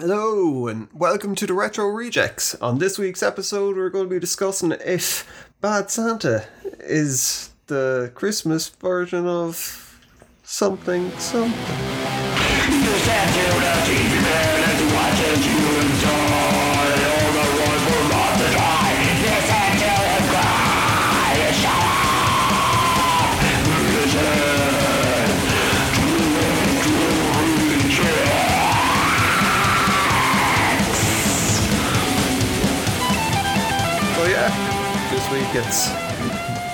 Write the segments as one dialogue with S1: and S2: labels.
S1: Hello, and welcome to the Retro Rejects. On this week's episode, we're going to be discussing if Bad Santa is the Christmas version of something something. Week it's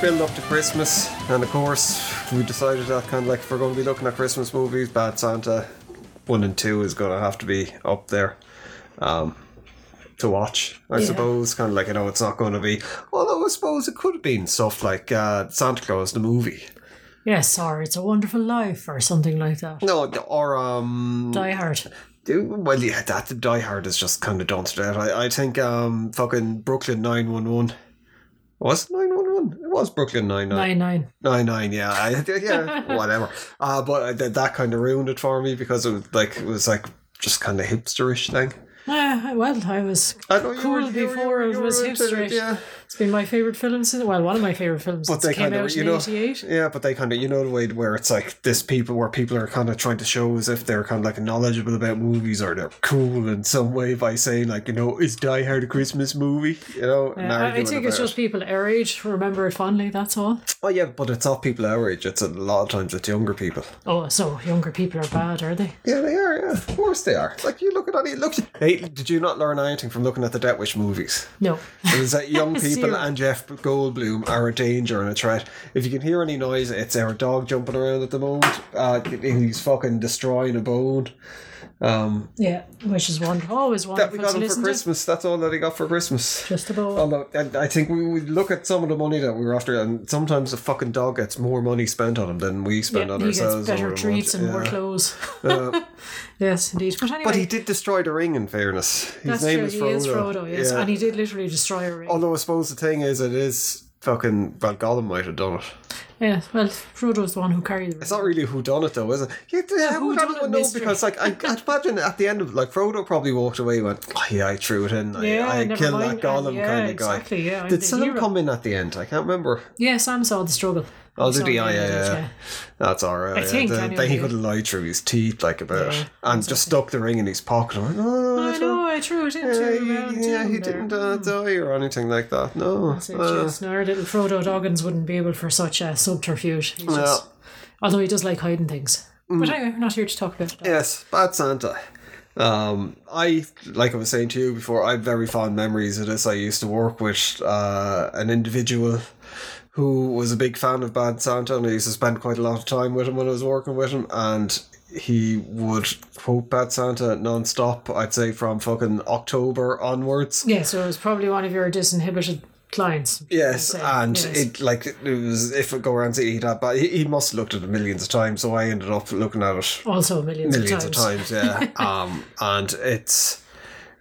S1: build up to Christmas, and of course we decided that kind of like if we're going to be looking at Christmas movies, Bad Santa one and two is going to have to be up there um, to watch. I
S2: Yeah.
S1: suppose kind of like you know it's not going to be. Although I suppose it could have been stuff like uh, Santa Claus the movie.
S2: Yes, or It's a Wonderful Life or something like that.
S1: No, or um,
S2: Die Hard.
S1: Well, yeah, that Die Hard is just kind of done to death. I, I think um, fucking Brooklyn Nine One One. Was nine one one? It was Brooklyn Nine Nine.
S2: Nine Nine.
S1: Nine nine. Yeah, I, yeah, whatever. Uh, but I, that that kind of ruined it for me because it was like it was like just kind of hipsterish thing.
S2: Yeah, well, I was
S1: I know you
S2: cool
S1: were, you were-
S2: before
S1: you
S2: it
S1: were
S2: was
S1: into it,
S2: hipsterish.
S1: Yeah,
S2: It's been my favourite film since, well, one of my favourite films
S1: But they
S2: came
S1: kinda,
S2: out
S1: you
S2: in
S1: know-
S2: 88.
S1: yeah, but they kind of you know the way where it's like this people where people are kind of trying to show as if they're kind of like knowledgeable about movies or they're cool in some way by saying like you know is Die Hard a Christmas movie? You know,
S2: Yeah, I, think it's
S1: about it.
S2: just people our age who remember it fondly, that's all.
S1: Oh yeah, but it's not people our age. It's a lot of times it's younger people.
S2: Oh, so younger people are bad, are they?
S1: Yeah, they are. Yeah, of course they are. Like you look at any look. Hey, did you not learn anything from looking at the Death Wish movies?
S2: No.
S1: It was that young people
S2: Zero.
S1: and Jeff Goldblum are a danger and a threat. If you can hear any noise, it's our dog jumping around at the moment. Uh, he's fucking destroying a bone. Um,
S2: Yeah, which is wonderful. Always
S1: that we got
S2: to
S1: him for
S2: listen to.
S1: Christmas. That's all that he got for Christmas.
S2: Just about.
S1: Although I I think we would look at some of the money that we were after, and sometimes the fucking dog gets more money spent on him than we spend
S2: yeah,
S1: on
S2: he gets
S1: ourselves.
S2: better
S1: over
S2: treats and more clothes.
S1: Uh,
S2: yes, indeed. But anyway,
S1: But he did destroy the ring. In fairness, his
S2: that's
S1: name
S2: true.
S1: is
S2: He
S1: Frodo.
S2: is Frodo, yes.
S1: Yeah.
S2: And he did literally destroy a ring.
S1: Although I suppose the thing is, it is fucking well, Gollum might have done it.
S2: Yeah, well, Frodo's the one who carried ring.
S1: It's not really who done it though, is it? Yeah, yeah who done it?
S2: it
S1: would know
S2: mystery.
S1: because like I, I'd imagine at the end of like Frodo probably walked away and went, oh, yeah, I threw it in. I,
S2: Yeah,
S1: I
S2: never
S1: killed
S2: mind.
S1: that
S2: And yeah,
S1: kind of guy.
S2: exactly, yeah,
S1: Did Sam
S2: hero.
S1: come in at the end? I can't remember.
S2: Yeah, Sam saw the struggle.
S1: Oh, did he?
S2: the
S1: yeah, yeah. That's all right.
S2: I
S1: yeah.
S2: think,
S1: Then-
S2: anyway,
S1: he could have lied through his teeth like about
S2: Yeah,
S1: and just stuck the ring in his pocket. went, oh,
S2: I
S1: that's
S2: know, I threw it into
S1: Yeah, he, yeah, he didn't uh, die or anything like that. No.
S2: That's
S1: Uh,
S2: our little Frodo Doggins wouldn't be able for such a subterfuge. He's just, although he does like hiding things.
S1: Mm.
S2: But anyway, we're not here to talk about that.
S1: Yes, Bad Santa. Um, I like I was saying to you before. I have very fond memories of this. I used to work with uh, an individual who was a big fan of Bad Santa, and I used to spend quite a lot of time with him when I was working with him. And he would quote Bad Santa non-stop. I'd say from fucking October onwards.
S2: Yeah, so it was probably one of your disinhibited clients.
S1: Yes, and
S2: Yes.
S1: it like it was if it go around to eat that, but he, he must have looked at it millions of times. So I ended up looking at it
S2: also millions,
S1: millions
S2: of
S1: of
S2: times.
S1: times, yeah. um, and it's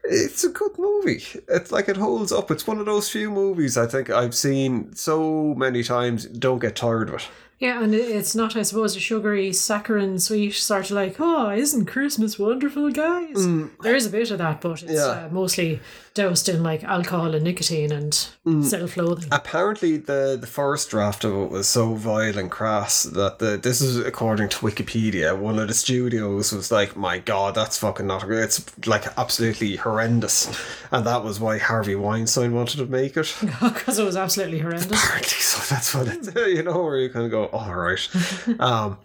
S1: it's a good movie. It's like it holds up. It's one of those few movies I think I've seen so many times. Don't get tired of it.
S2: Yeah, and it's not, I suppose, a sugary, saccharine, sweet sort of like, oh, isn't Christmas wonderful, guys? There is a bit of that, but it's
S1: Mm. Yeah.
S2: uh, mostly doused in like alcohol and nicotine and
S1: Mm.
S2: self-loathing.
S1: Apparently, the the first draft of it was so vile and crass that the this is according to Wikipedia. One of the studios was like, "My God, that's fucking not good. It's like absolutely horrendous," and that was why Harvey Weinstein wanted to make it.
S2: Because it was absolutely horrendous.
S1: apparently so that's what it you know where you kind of go all right um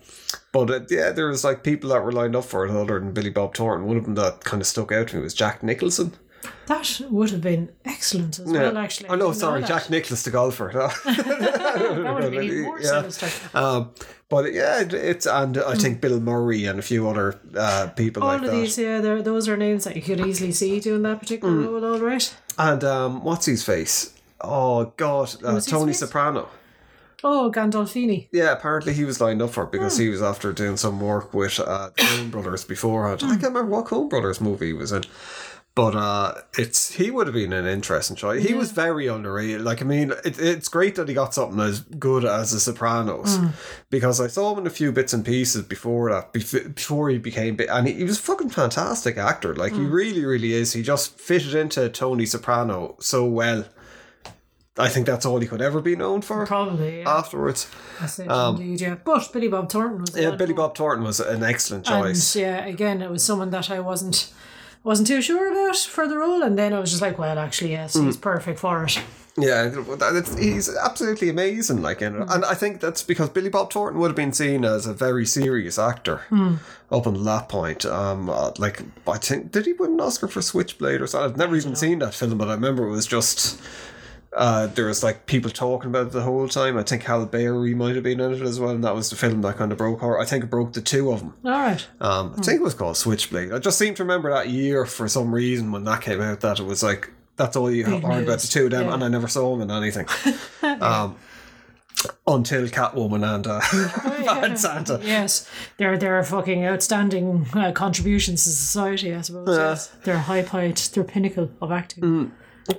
S1: but uh, yeah there was like people that were lined up for it other than Billy Bob Thornton one of them that kind of stuck out to me was Jack Nicholson
S2: That would have been excellent as well, actually.
S1: oh no sorry
S2: that.
S1: Jack Nicklaus the golfer
S2: That would have been even more
S1: Yeah.
S2: sinister.
S1: um but yeah it's and I think Bill Murray and a few other uh, people
S2: All
S1: like
S2: of
S1: that
S2: these, yeah, those are names that you could easily see doing that particular
S1: Mm.
S2: role, all right?
S1: and um what's his face oh god uh, Tony? Soprano
S2: Oh, Gandolfini.
S1: Yeah, apparently he was lined up for it because
S2: Hmm.
S1: he was after doing some work with uh, the Coen Brothers beforehand.
S2: Hmm.
S1: I can't remember what Coen Brothers movie he was in. But uh, it's he would have been an interesting choice. He was very underrated. Like I mean, it, it's great that he got something as good as The Sopranos, mm. because I saw him in a few bits and pieces before that. Before he became and he, he was a fucking fantastic actor. Like he mm. really, really is. He just fitted into Tony Soprano so well. I think that's all he could ever be known for.
S2: Probably. Yeah.
S1: Afterwards,
S2: it, um, indeed, yeah. But Billy Bob Thornton was.
S1: yeah, Billy Bob Thornton was an excellent
S2: And
S1: choice.
S2: yeah, again, it was someone that I wasn't wasn't too sure about for the role, and then I was just like, well, actually, yes, he's
S1: Mm.
S2: perfect for it.
S1: Yeah, he's absolutely amazing. Like, in it. and I think that's because Billy Bob Thornton would have been seen as a very serious actor up until that point. Um, uh, like I think did he win an Oscar for Switchblade or something? I've never even seen that film, but I remember it was just. Uh, there was like people talking about it the whole time. I think Halle Berry might have been in it as well, and that was the film that kind of broke her. I think it broke the two of them.
S2: All right.
S1: Um, I think it was called Switchblade. I just seem to remember that year for some reason when that came out that it was like that's all you
S2: Big
S1: heard about the two of them,
S2: Yeah.
S1: and I never saw them in anything. um, until Catwoman and uh, Bad Santa.
S2: Yes, they're they're fucking outstanding uh, contributions to society. I suppose. Yes. They're high point. They're pinnacle of acting.
S1: Mm.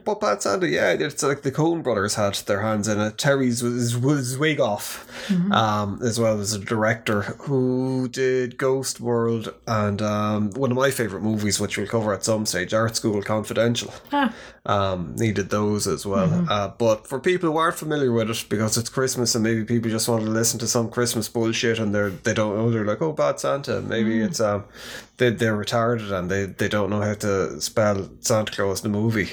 S1: But Bad Santa, yeah, it's like the Coen brothers had their hands in it. Terry's was was wig off, um, as well as a director who did Ghost World and um, one of my favorite movies, which we'll cover at some stage, Art School Confidential.
S2: Ah,
S1: um, needed those as well. Uh, but for people who aren't familiar with it, because it's Christmas and maybe people just want to listen to some Christmas bullshit and they're they don't know, they're like, oh, bad Santa. Maybe it's um, they they're retarded and they they don't know how to spell Santa Claus the movie.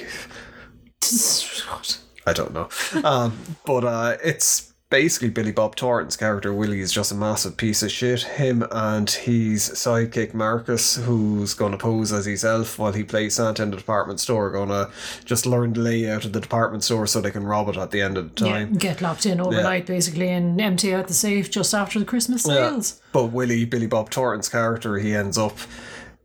S1: I don't know. Um, but uh, it's basically Billy Bob Thornton's character, Willie, is just a massive piece of shit. Him and his sidekick, Marcus, who's going to pose as his elf while he plays Santa in the department store, going to just learn the layout of the department store so they can rob it at the end of the
S2: yeah,
S1: time.
S2: get locked in overnight basically and empty out the safe just after the Christmas
S1: Yeah.
S2: sales.
S1: But Willie, Billy Bob Thornton's character, he ends up.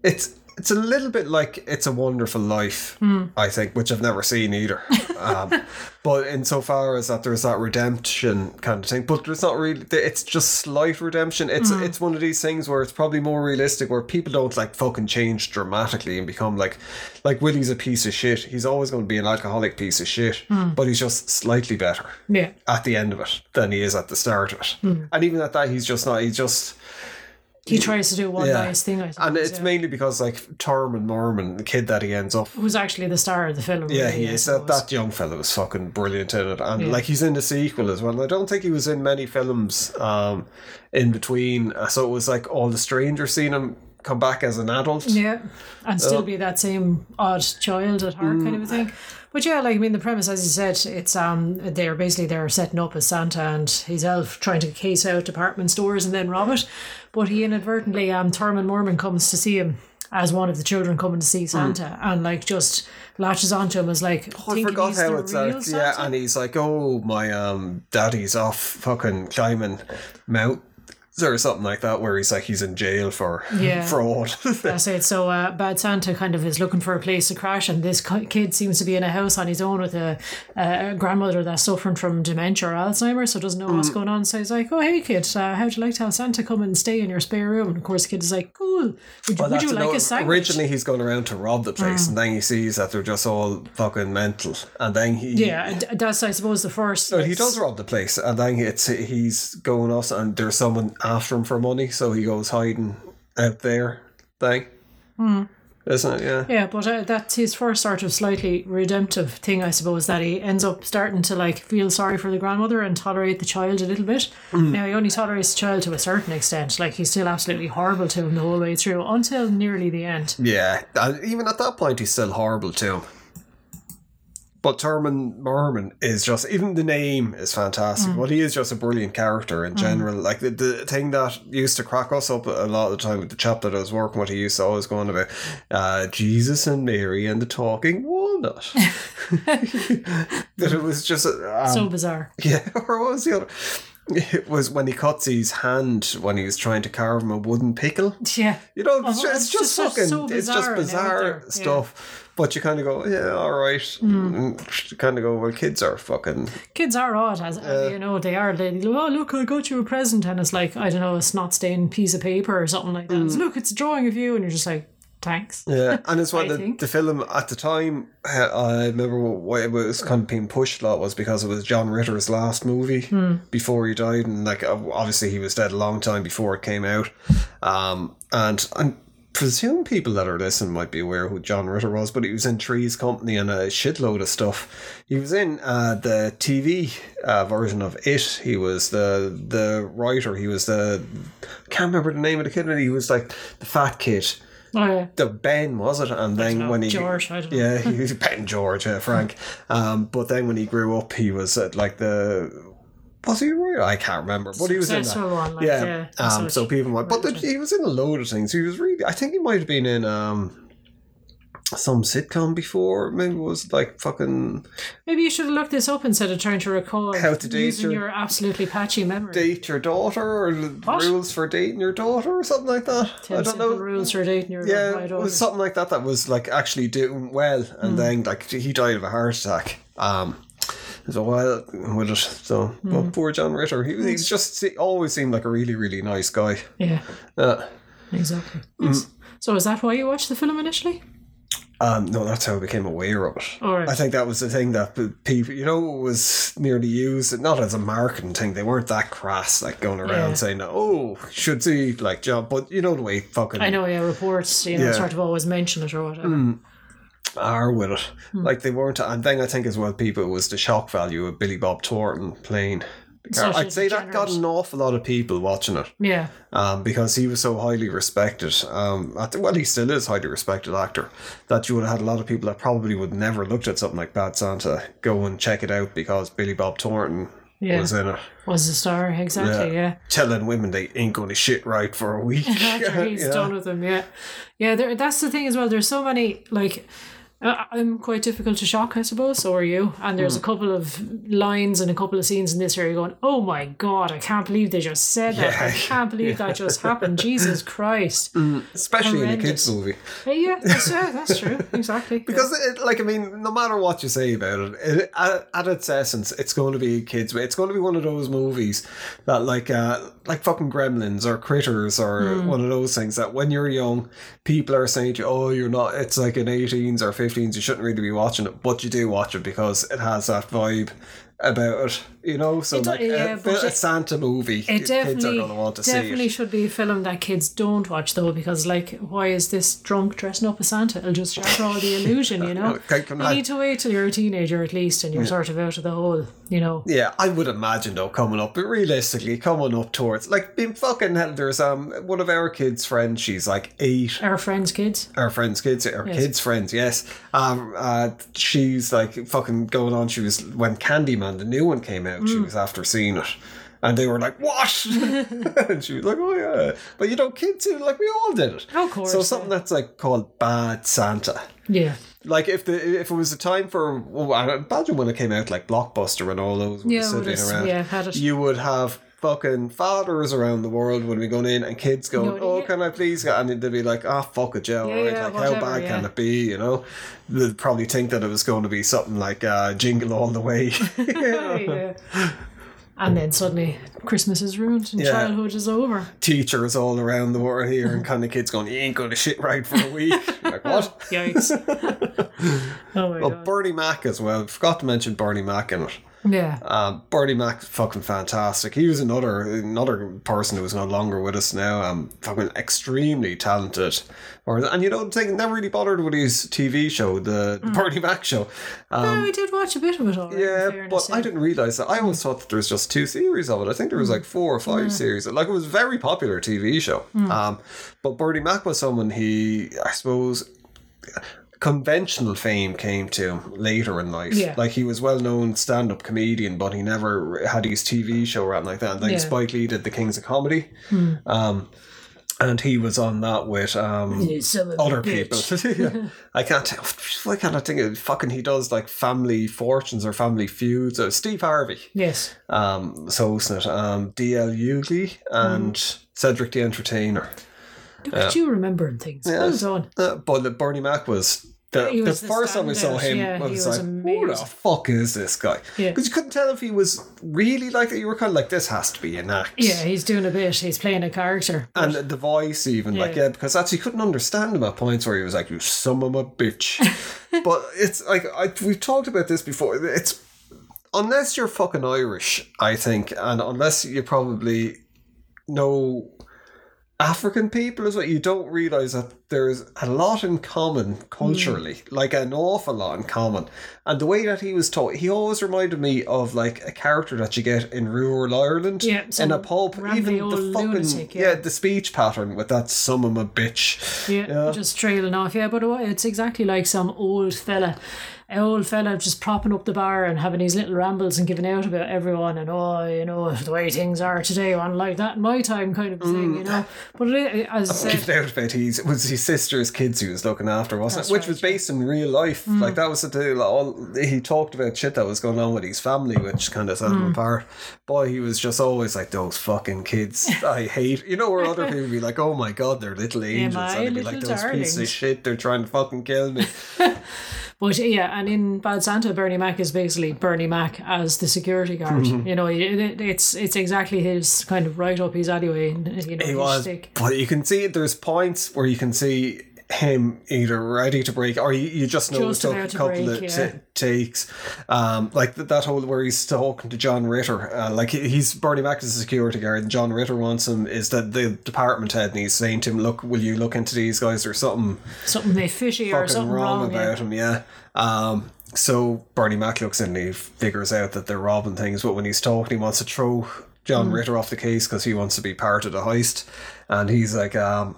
S1: It's it's a little bit like It's a Wonderful Life, hmm. I think, which I've never seen either. um, but insofar as that there's that redemption kind of thing, but it's not really. It's just slight redemption. It's hmm. it's one of these things where it's probably more realistic, where people don't like fucking change dramatically and become like, like Willie's a piece of shit. He's always going to be an alcoholic piece of shit, hmm. but he's just slightly better
S2: Yeah.
S1: at the end of it than he is at the start of it. And even at that, he's just not. He's just.
S2: He tries to do one
S1: Yeah.
S2: nice thing, I suppose.
S1: And it's
S2: yeah.
S1: mainly because like Thurman Merman, the kid that he ends up.
S2: Who's actually the star of the film.
S1: Yeah,
S2: really,
S1: he is. That, that young fellow was fucking brilliant in it, and
S2: Yeah.
S1: like he's in the sequel as well. I don't think he was in many films um, in between. So it was like all the strangers seeing him come back as an adult.
S2: Yeah, and still be that same odd child at heart kind of a thing. But yeah, like I mean, the premise, as you said, it's um, they're basically they're setting up as Santa and his elf trying to case out department stores and then rob it. But he inadvertently, um, Thurman Merman comes to see him as one of the children coming to see Santa, and like just latches onto him as like
S1: Mm. I forgot
S2: he's
S1: how
S2: the
S1: it starts. Yeah, and he's like, "Oh, my um, daddy's off fucking climbing mount." Or something like that, where he's like he's in jail for
S2: Yeah.
S1: fraud.
S2: That's it. So uh, Bad Santa kind of is looking for a place to crash, and this kid seems to be in a house on his own with a, a grandmother that's suffering from dementia or Alzheimer's, so doesn't know what's
S1: Mm.
S2: going on. So he's like, "Oh, hey kid, uh, how'd you like to have Santa come and stay in your spare room?" And of course, the kid is like, "Cool. Would, you would you like
S1: no-
S2: a sandwich?"
S1: Originally, he's going around to rob the place, and then he sees that they're just all fucking mental, and then he
S2: yeah, that's I suppose the first.
S1: So he does rob the place, and then it's he's going off, and there's someone after him for money, so he goes hiding out there. Thing, hmm. isn't it? Yeah.
S2: Yeah, but uh, that's his first sort of slightly redemptive thing, I suppose, that he ends up starting to like feel sorry for the grandmother and tolerate the child a little bit. Mm. Now he only tolerates the child to a certain extent, like he's still absolutely horrible to him the whole way through until nearly the end.
S1: Yeah, and even at that point, he's still horrible to him. But Thurman Merman is just even the name is fantastic. But he is just a brilliant character in general. Like the, the thing that used to crack us up a lot of the time with the chap that I was working with, he used to always go on about uh, Jesus and Mary and the talking walnut. that it was just um,
S2: so bizarre.
S1: yeah, or what was the other? It was when he cuts his hand when he was trying to carve him a wooden pickle.
S2: Yeah.
S1: You know, it's,
S2: Oh,
S1: just,
S2: it's
S1: just,
S2: just
S1: fucking,
S2: so
S1: it's just
S2: bizarre out yeah.
S1: But you kind of go, yeah, all right. Mm. Kind of go, well, kids are fucking.
S2: Kids are odd, as you know, they are. They, oh, look, I got you a present. And it's like, I don't know, a snot stained piece of paper or something like that. It's, look, it's a drawing of you. And you're just like, Thanks.
S1: Yeah, and it's why the, the film at the time, uh, I remember why it was kind of being pushed a lot was because it was John Ritter's last movie
S2: Hmm.
S1: before he died, and like uh, obviously he was dead a long time before it came out. Um, and I presume people that are listening might be aware who John Ritter was, but he was in Three's Company and a shitload of stuff. He was in uh, the TV uh, version of It. He was the the writer. He was the I can't remember the name of the kid. but He was like the fat kid
S2: Oh yeah.
S1: the Ben was it, and then when he
S2: George, I don't know.
S1: yeah, he was Ben George, yeah, Frank. Um, but then when he grew up, he was at like the was he right? I can't remember, but he was in that.
S2: One, like,
S1: yeah,
S2: yeah,
S1: um, so people might, but the, he was in a load of things. He was really, I think he might have been in um some sitcom before. Maybe it was like fucking
S2: Maybe you should have looked this up instead of trying to recall
S1: How to date
S2: using
S1: your-
S2: your absolutely patchy memory.
S1: date your daughter or
S2: What?
S1: rules for dating your daughter or something like that.
S2: Ten
S1: I don't know.
S2: rules for dating your
S1: daughter.
S2: Yeah,
S1: it was something like that that was like actually doing well, and then like he died of a heart attack. Um, so while with it, so
S2: Hmm.
S1: but poor John Ritter, he, he's just he always seemed like a really really nice guy.
S2: Yeah,
S1: Uh,
S2: exactly.
S1: Mm.
S2: So is that why you watched the film initially?
S1: um, no, that's how I became aware of it.
S2: All right.
S1: I think that was the thing that people, you know, was nearly used not as a marketing thing. They weren't that crass, like going around
S2: Yeah.
S1: saying, "Oh, should see like John," but you know the way fucking
S2: I know, yeah, reports, you know,
S1: Yeah.
S2: sort of always mention it or whatever.
S1: Are with it.
S2: Hmm.
S1: Like they weren't, and then I think as well, people was the shock value of Billy Bob Thornton playing. the car.
S2: Such a
S1: I'd say that got an awful lot of people watching it
S2: Yeah,
S1: um, because he was so highly respected. Um, I think, well, he still is a highly respected actor. That you would have had a lot of people that probably would never looked at something like Bad Santa go and check it out because Billy Bob Thornton
S2: Yeah.
S1: was in it,
S2: was the star, exactly, yeah.
S1: telling women they ain't going to shit right for a week.
S2: After he's
S1: Yeah.
S2: done with them, yeah. Yeah, there, that's the thing as well. There's so many, like, I'm quite difficult to shock, I suppose, so are you. And
S1: Hmm.
S2: there's a couple of lines and a couple of scenes in this area going, oh my God, I can't believe they just said that. I can't believe that just happened. Jesus Christ.
S1: Especially in a kids movie.
S2: Yeah, that's, yeah, that's true. Exactly.
S1: Because, it, like, I mean, no matter what you say about it, it at, at its essence, it's going to be kids. It's going to be one of those movies that, like, uh, like fucking Gremlins or Critters or hmm. one of those things that when you're young, people are saying to you, "Oh, you're not." It's like an 18s or 15s. You shouldn't really be watching it, but you do watch it because it has that vibe about it. You know, so
S2: It
S1: like
S2: yeah,
S1: a, a Santa movie,
S2: It
S1: kids are
S2: definitely,
S1: going to want to see
S2: definitely
S1: it.
S2: should be a film that kids don't watch though, because like, why is this drunk dressing up as Santa? It'll just shatter all the illusion, you know.
S1: I
S2: You need to wait till you're a teenager at least, and you're sort of out of the hole, you know.
S1: Yeah, I would imagine though coming up, but realistically coming up towards like being fucking hell. There's um one of our kids' friends. She's like eight.
S2: Our friends' kids.
S1: Our friends' kids, our
S2: Yes.
S1: kids' friends. Yes. Um. Uh. She's like fucking going on. She was when Candyman the new one came out.
S2: Mm.
S1: She was after seeing it. And they were like, "What?" and she was like, "Oh yeah." But you know, kids, like we all did it.
S2: Of course,
S1: So something that's like called Bad Santa.
S2: Yeah.
S1: Like if the if it was a time for well, I imagine when it came out like Blockbuster and all those were
S2: Yeah,
S1: sitting
S2: would have-
S1: around,
S2: yeah, had it.
S1: you would have fucking fathers around the world would be going in and kids going,
S2: No,
S1: "Oh, can I please?" get-" And they'd be like, "Ah, fuck it, yeah,
S2: Yeah, yeah,
S1: like how
S2: whatever,
S1: bad can it be?" You know, they'd probably think that it was going to be something like uh, "Jingle All the Way."
S2: And then suddenly Christmas is ruined and
S1: Yeah.
S2: childhood is over.
S1: Teachers all around the world here, and kind of kids going, "You ain't going to shit right for a week." like what?
S2: Yikes. oh my
S1: Well,
S2: god.
S1: Bernie Mac as well. Forgot to mention Bernie Mac in it.
S2: Yeah.
S1: Um, Bernie Mac, fucking fantastic. He was another another person who was no longer with us now. Um, fucking extremely talented. Or and you know, the thing never really bothered with his TV show, the, the Bernie Mac show. Um,
S2: we did watch a bit of it in
S1: yeah, but I didn't realize that. I always thought that there was just two series of it. I think there was like four or five series. Like it was a very popular TV show. Um, but Bernie Mac was someone he, I suppose, conventional fame came to him later in life.
S2: Yeah.
S1: Like he was well known stand up comedian, but he never had his TV show or anything like that. And then
S2: Yeah.
S1: Spike Lee did the Kings of Comedy. Um, and he was on that with um,
S2: Son of a
S1: other people. yeah. I can't. Why can't I think of fucking? He does like family fortunes or family feuds. Or Steve Harvey,
S2: Yes.
S1: um, So isn't it. Um, D.L. Hughley and Cedric the Entertainer.
S2: Look at you remembering things. Well done.
S1: Uh, but Bernie Mac was The, the first time I saw him,
S2: yeah,
S1: I was,
S2: was
S1: like, "Who the fuck is this guy?"
S2: Yeah.
S1: Because you couldn't tell if he was really like it. You were kind of like, "This has to be an act."
S2: Yeah, he's doing a bit. He's playing a character.
S1: And the voice, even like
S2: Yeah.
S1: yeah, because actually couldn't understand him at points where he was like, "You son of a bitch," but it's like I, we've talked about this before. It's unless you're fucking Irish, I think, and unless you probably know African people is what you don't realize that there's a lot in common culturally, hmm. like an awful lot in common. And the way that he was taught, he always reminded me of like a character that you get in rural Ireland,
S2: Yeah,
S1: in a pub. Even the fucking
S2: lunatic,
S1: yeah.
S2: yeah.
S1: the speech pattern with that "some of a bitch."
S2: Yeah,
S1: Yeah.
S2: just trailing off. Yeah, but it's exactly like some old fella, old fella just propping up the bar and having these little rambles and giving out about everyone and oh, you know, the way things are today, one like that in my time, kind of thing, you mm. know. But it, as I said,
S1: Giving out about he's it was his sister's kids he was looking after, wasn't it? Which
S2: right,
S1: was
S2: yeah.
S1: based in real life. Mm. Like that was the deal. All he talked about shit that was going on with his family, which kind of set him mm. apart. Boy, he was just always like those fucking kids. I hate. You know, where other people be like, "Oh my god, they're little angels," and he'd be like, "Those pieces of shit, they're trying to fucking kill me."
S2: But yeah, and in Bad Santa, Bernie Mac is basically Bernie Mac as the security guard.
S1: Mm-hmm.
S2: You know, it, it's it's exactly his kind of right up his alleyway. You know,
S1: He
S2: his
S1: was,
S2: shtick.
S1: but you can see there's points where you can see him either ready to break or you, you just know
S2: Just
S1: it took a couple
S2: break,
S1: of
S2: yeah.
S1: t- takes. Um, like th- that whole where he's talking to John Ritter, uh, like he- he's Bernie Mac is a security guard, and John Ritter wants him is that the department head, and he's saying to him, "Look, will you look into these guys? or something
S2: Something they fishy or something
S1: wrong,
S2: wrong.
S1: about him." Yeah. Um, so Bernie Mac looks in and he figures out that they're robbing things, but when he's talking, he wants to throw John
S2: Mm.
S1: Ritter off the case because he wants to be part of the heist, and he's like, um,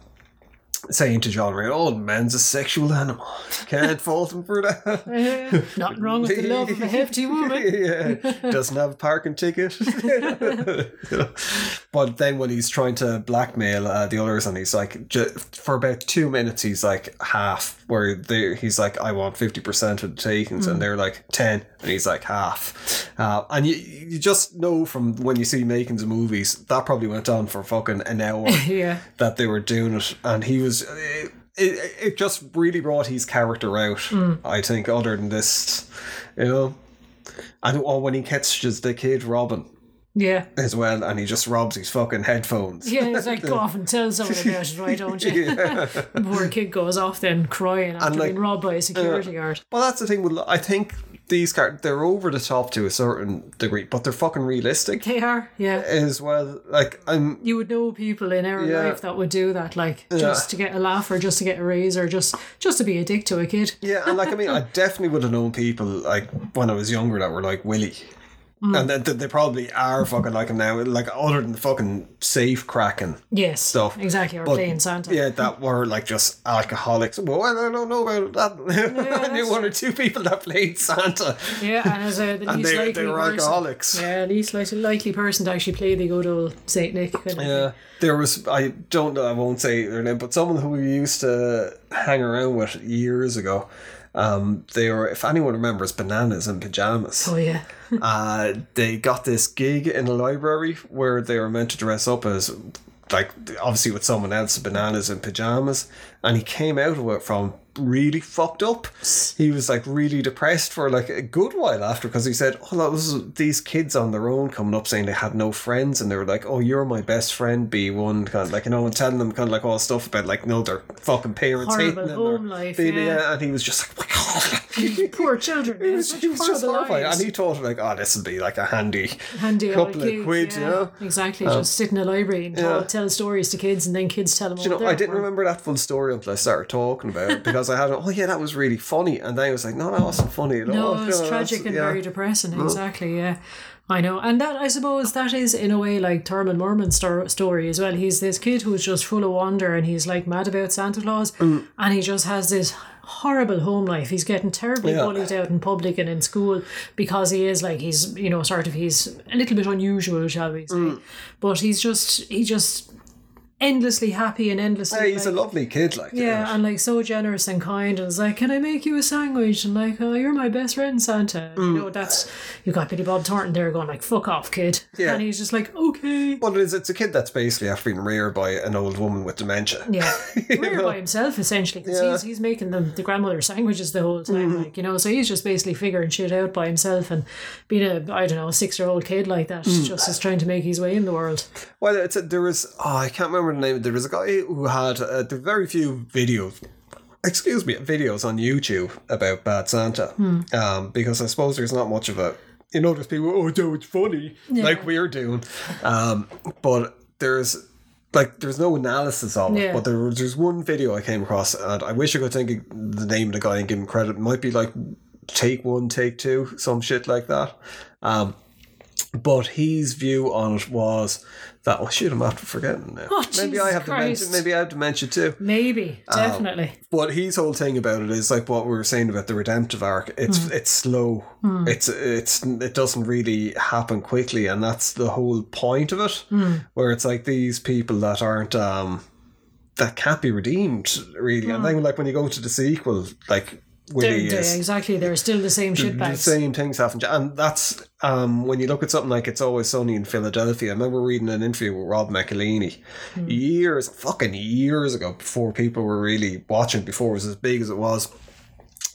S1: saying to John Ritter, "Oh, man's a sexual animal. Can't fault him for that."
S2: Nothing wrong with the love of a hefty woman.
S1: yeah, doesn't have a parking ticket. but then when he's trying to blackmail uh, the others, and he's like, ju- for about two minutes, he's like half, where they, he's like, I want 50% of the takings, and they're like 10, and he's like half. Uh, and you, you just know from when you see makings of movies, that probably went on for fucking an hour
S2: Yeah.
S1: that they were doing it, and he was. It, it, it just really brought his character out. Hmm. I think, other than this, you know, and or when he catches the kid Robin
S2: Yeah.
S1: as well, and he just robs his fucking headphones.
S2: Yeah, it's like go off and tell someone about it, why don't you? poor kid goes off then crying after
S1: like,
S2: being robbed by a security uh, guard.
S1: Well, that's the thing. With I think these characters they're over the top to a certain degree, but they're fucking realistic
S2: They are, yeah.
S1: as well. Like I'm.
S2: You would know people in our
S1: Yeah.
S2: life that would do that, like just to get a laugh or just to get a raise or just just to be a dick to a kid.
S1: Yeah, and like I mean, I definitely would have known people like when I was younger that were like Willie. Mm. And that that they probably are fucking like him now, like other than the fucking safe cracking
S2: Yes,
S1: stuff.
S2: exactly. Or
S1: But,
S2: playing Santa.
S1: Yeah, that were like just alcoholics. Well, I don't know about that. I knew one or two people that played Santa,
S2: Yeah, and as a, the
S1: and
S2: least
S1: they,
S2: likely
S1: they were
S2: person.
S1: alcoholics.
S2: Yeah, least likely, likely person to actually play the good old Saint Nick. Kind of
S1: Yeah, there was I don't know I won't say their name, but someone who we used to hang around with years ago. Um, they were if anyone remembers bananas and pajamas.
S2: Oh yeah.
S1: uh, they got this gig in a library where they were meant to dress up as like obviously with someone else bananas and pajamas and he came out of it from really fucked up he was like really depressed for like a good while after because he said oh that was these kids on their own coming up saying they had no friends and they were like oh you're my best friend b1 kind of like you know and telling them kind of like all stuff about like no their fucking parents
S2: Horrible
S1: hating them
S2: home life,
S1: being-
S2: yeah.
S1: and he was just like oh my god
S2: Poor children.
S1: he was, he was just horrified,
S2: lives.
S1: and he thought like, "Oh, this will be like a handy
S2: handy
S1: couple of
S2: kids,
S1: quid,
S2: yeah.
S1: you know."
S2: Exactly, um, just sit in a library and tell,
S1: Yeah.
S2: tell stories to kids, and then kids tell them.
S1: You know, I didn't remember that full story until I started talking about it because I had, oh yeah, that was really funny, and then I was like, no, that wasn't funny at all.
S2: No, it's
S1: You know,
S2: tragic and
S1: yeah.
S2: very depressing. Exactly, yeah. I know, and that I suppose that is in a way like Thurman Merman's stor- story as well. He's this kid who's just full of wonder, and he's like mad about Santa Claus,
S1: Mm.
S2: and he just has this horrible home life. He's getting terribly
S1: Yeah.
S2: bullied out in public and in school because he is like he's you know sort of he's a little bit unusual, shall we say?
S1: Mm.
S2: But he's just he just endlessly happy and endlessly.
S1: Yeah, he's
S2: like,
S1: a lovely kid, like
S2: yeah, and like so generous and kind, and it's like, "Can I make you a sandwich?" And like, "Oh, you're my best friend, Santa."
S1: Mm.
S2: You know, that's you got Billy Bob Thornton there going like, "Fuck off, kid,"
S1: Yeah.
S2: and he's just like, "Okay."
S1: Well, it is, it's a kid that's basically after being reared by an old woman with dementia.
S2: Yeah, reared by himself essentially because
S1: Yeah.
S2: he's he's making them the grandmother sandwiches the whole time,
S1: Mm-hmm.
S2: like you know. So he's just basically figuring shit out by himself and being a I don't know a six year old kid like that,
S1: Mm.
S2: just is trying to make his way in the world.
S1: Well, it's a, there was oh, I can't remember the name. There was a guy who had uh, very few videos. Excuse me, videos on YouTube about Bad Santa. Um, because I suppose there's not much of a. You know, there's people. Oh, no, it's funny, like we're doing. Um, but there's like there's no analysis of it.
S2: Yeah.
S1: But there was there's one video I came across, and I wish I could think of the name of the guy and give him credit. It might be like take one, take two, some shit like that. Um, but his view on it was that oh shit, I'm after forgetting now.
S2: Oh,
S1: maybe I
S2: Jesus
S1: have dementia.
S2: Christ.
S1: Maybe I have dementia too.
S2: Maybe,
S1: Um,
S2: definitely.
S1: But his whole thing about it is like what we were saying about the redemptive arc. It's
S2: Hmm.
S1: it's slow. It's it's it doesn't really happen quickly, and that's the whole point of it.
S2: Hmm.
S1: Where it's like these people that aren't um that can't be redeemed really, and then like when you go to the sequel, like
S2: Hmm.
S1: Willie
S2: they're-
S1: is
S2: exactly, they're still the same
S1: the
S2: shitbags.
S1: same things happen, and that's um, when you look at something like "It's Always Sunny in Philadelphia." I remember reading an interview with Rob McElhenney years, fucking years ago, before people were really watching, before it was as big as it was.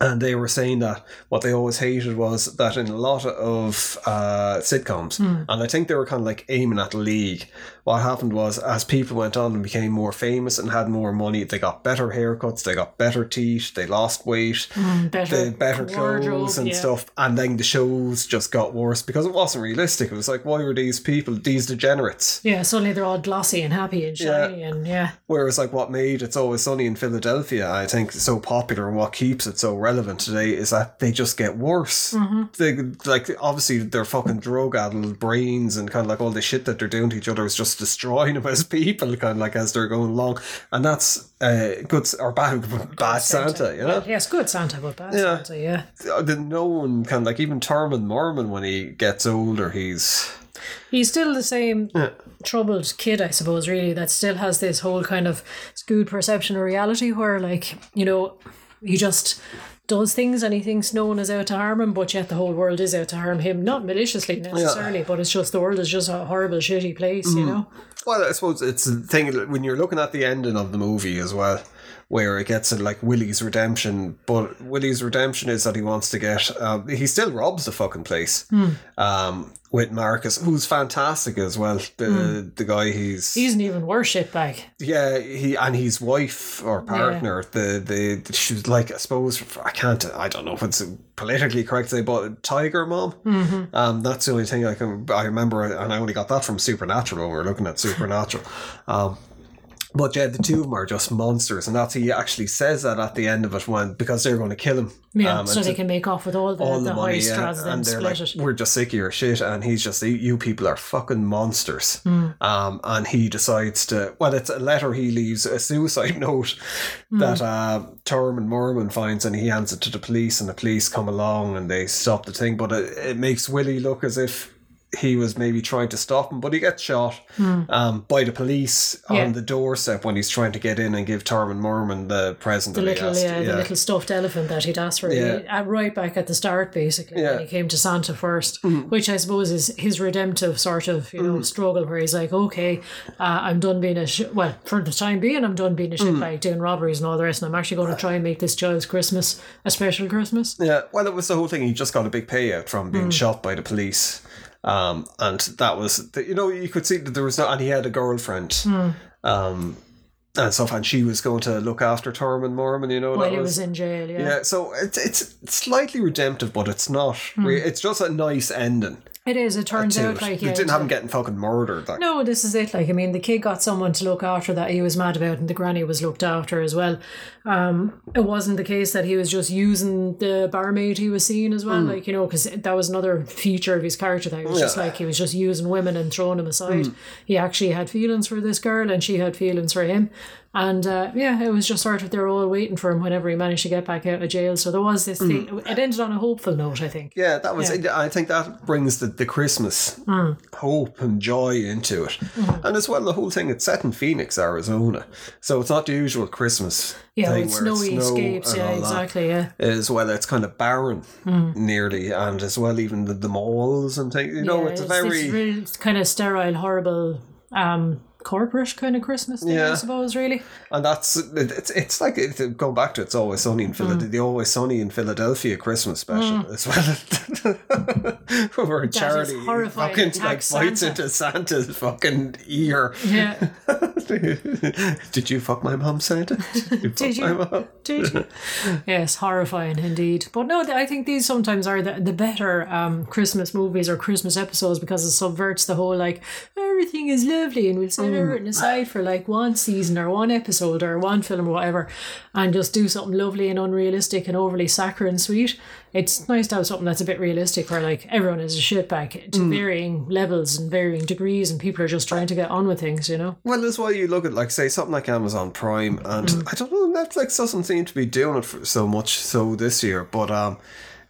S1: And they were saying that what they always hated was that in a lot of uh, sitcoms, and I think they were kind of like aiming at the league. What happened was, as people went on and became more famous and had more money, they got better haircuts, they got better teeth, they lost weight,
S2: better,
S1: the better
S2: wardrobe,
S1: clothes and
S2: yeah.
S1: stuff, and then the shows just got worse because it wasn't realistic. It was like, why were these people, these degenerates?
S2: Yeah, suddenly they're all glossy and happy and shiny, and yeah,
S1: Whereas, like, what made It's Always Sunny in Philadelphia, I think, so popular and what keeps it so relevant today is that they just get worse.
S2: Mm-hmm.
S1: They, like, obviously, their fucking drug addled brains and kind of like all the shit that they're doing to each other is just destroying them as people, kind of like as they're going along. And that's uh, good or bad, bad Santa, you know?
S2: Yes, good Santa, but bad
S1: Yeah.
S2: Santa, yeah.
S1: Uh, the- no one can like even Thurman Merman when he gets older he's
S2: He's still the same troubled kid, I suppose, really, that still has this whole kind of skewed perception of reality where, like, you know, he just does things and he thinks no one is out to harm him, but yet the whole world is out to harm him. Not maliciously necessarily, but it's just the world is just a horrible, shitty place,
S1: Mm.
S2: you know?
S1: well I suppose it's the thing when you're looking at the ending of the movie as well where it gets to like Willie's redemption but Willie's redemption is that he wants to get um, he still robs the fucking place um, with Marcus who's fantastic as well the the guy he's
S2: He's an even worse shitbag.
S1: Yeah, he and his wife or partner, the the she was like I suppose I can't I don't know if it's politically correct to say, but Tiger Mom. Mm-hmm. Um, that's the only thing I can I remember, and I only got that from Supernatural. when We were looking at Supernatural. Um, but yeah, the two of them are just monsters, and that's he actually says that at the end of it when because they're going to kill him.
S2: Yeah,
S1: Um,
S2: so they can make off with all the,
S1: all
S2: the,
S1: the money, yeah, and they're
S2: split
S1: like,
S2: it.
S1: we're just sick of your shit, and he's just, you, people are fucking monsters.
S2: Hmm.
S1: Um, and he decides to, well, it's a letter he leaves, a suicide note
S2: Hmm.
S1: that uh, Thurman Merman finds, and he hands it to the police, and the police come along and they stop the thing, but it, it makes Willie look as if he was maybe trying to stop him, but he gets shot um, by the police
S2: Hmm. Yeah.
S1: on the doorstep when he's trying to get in and give Thurman Merman the present
S2: The
S1: that he
S2: little,
S1: asked.
S2: yeah, the little stuffed elephant that he'd asked for,
S1: Yeah.
S2: He- uh, right back at the start, basically,
S1: Yeah. Mm.
S2: when he came to Santa 1st which I suppose is his redemptive sort of, you know, struggle where he's like, okay, uh, I'm done being a sh- well for the time being, I'm done being a
S1: Mm.
S2: shitbag doing robberies and all the rest, and I'm actually going to try and make this child's Christmas a special Christmas.
S1: Yeah, well, it was the whole thing. He just got a big payout from being shot by the police, um, and that was, the, you know, you could see that there was no, and he had a girlfriend, um, and stuff, and she was going to look after Thurman Merman. You know,
S2: While
S1: that
S2: he was in jail, yeah.
S1: yeah. So it's it's slightly redemptive, but it's not. re- It's just a nice ending.
S2: It is. It turns out
S1: it.
S2: like yeah,
S1: didn't have him getting fucking murdered. Like,
S2: No, this is it. Like, I mean, the kid got someone to look after that he was mad about, and the granny was looked after as well. Um, it wasn't the case that he was just using the barmaid he was seeing as well, like you know, because that was another feature of his character. That he was just like he was just using women and throwing them aside. He actually had feelings for this girl, and she had feelings for him. And uh, yeah, it was just sort of they're all waiting for him whenever he managed to get back out of jail. So there was this thing. It ended on a hopeful note, I think.
S1: Yeah, that was. I think that brings the, the Christmas
S2: Mm.
S1: hope and joy into it,
S2: Mm-hmm.
S1: and as well the whole thing. It's set in Phoenix, Arizona, so it's not the usual Christmas
S2: Yeah,
S1: thing where it's
S2: snowy
S1: snow
S2: escapes. Yeah, exactly. Yeah.
S1: As well, it's kind of barren, nearly, and as well even the, the malls and things. You know,
S2: yeah,
S1: it's a very
S2: it's real kind of sterile, horrible, um, corporate kind of Christmas thing,
S1: Yeah.
S2: I suppose. Really.
S1: And that's it's it's like it, going back to it's always sunny in
S2: Mm.
S1: Philadelphia. The always sunny in Philadelphia Christmas special as well. Where Charlie
S2: horrifying.
S1: fucking like bites into Santa's fucking ear.
S2: Yeah.
S1: Did you fuck my mom, Santa? Did you fuck
S2: Did you?
S1: my mom?
S2: Did you? yes, horrifying indeed. But no, I think these sometimes are the, the better um, Christmas movies or Christmas episodes because it subverts the whole like everything is lovely and we'll set
S1: Mm.
S2: everything aside for like one season or one episode or one film or whatever and just do something lovely and unrealistic and overly saccharine sweet. It's nice to have something that's a bit realistic where like everyone is a shitbag to
S1: Mm.
S2: varying levels and varying degrees and people are just trying to get on with things, you know?
S1: Well, that's why you look at like say something like Amazon Prime, and
S2: Mm.
S1: I don't know Netflix doesn't seem to be doing it for so much so this year, but um,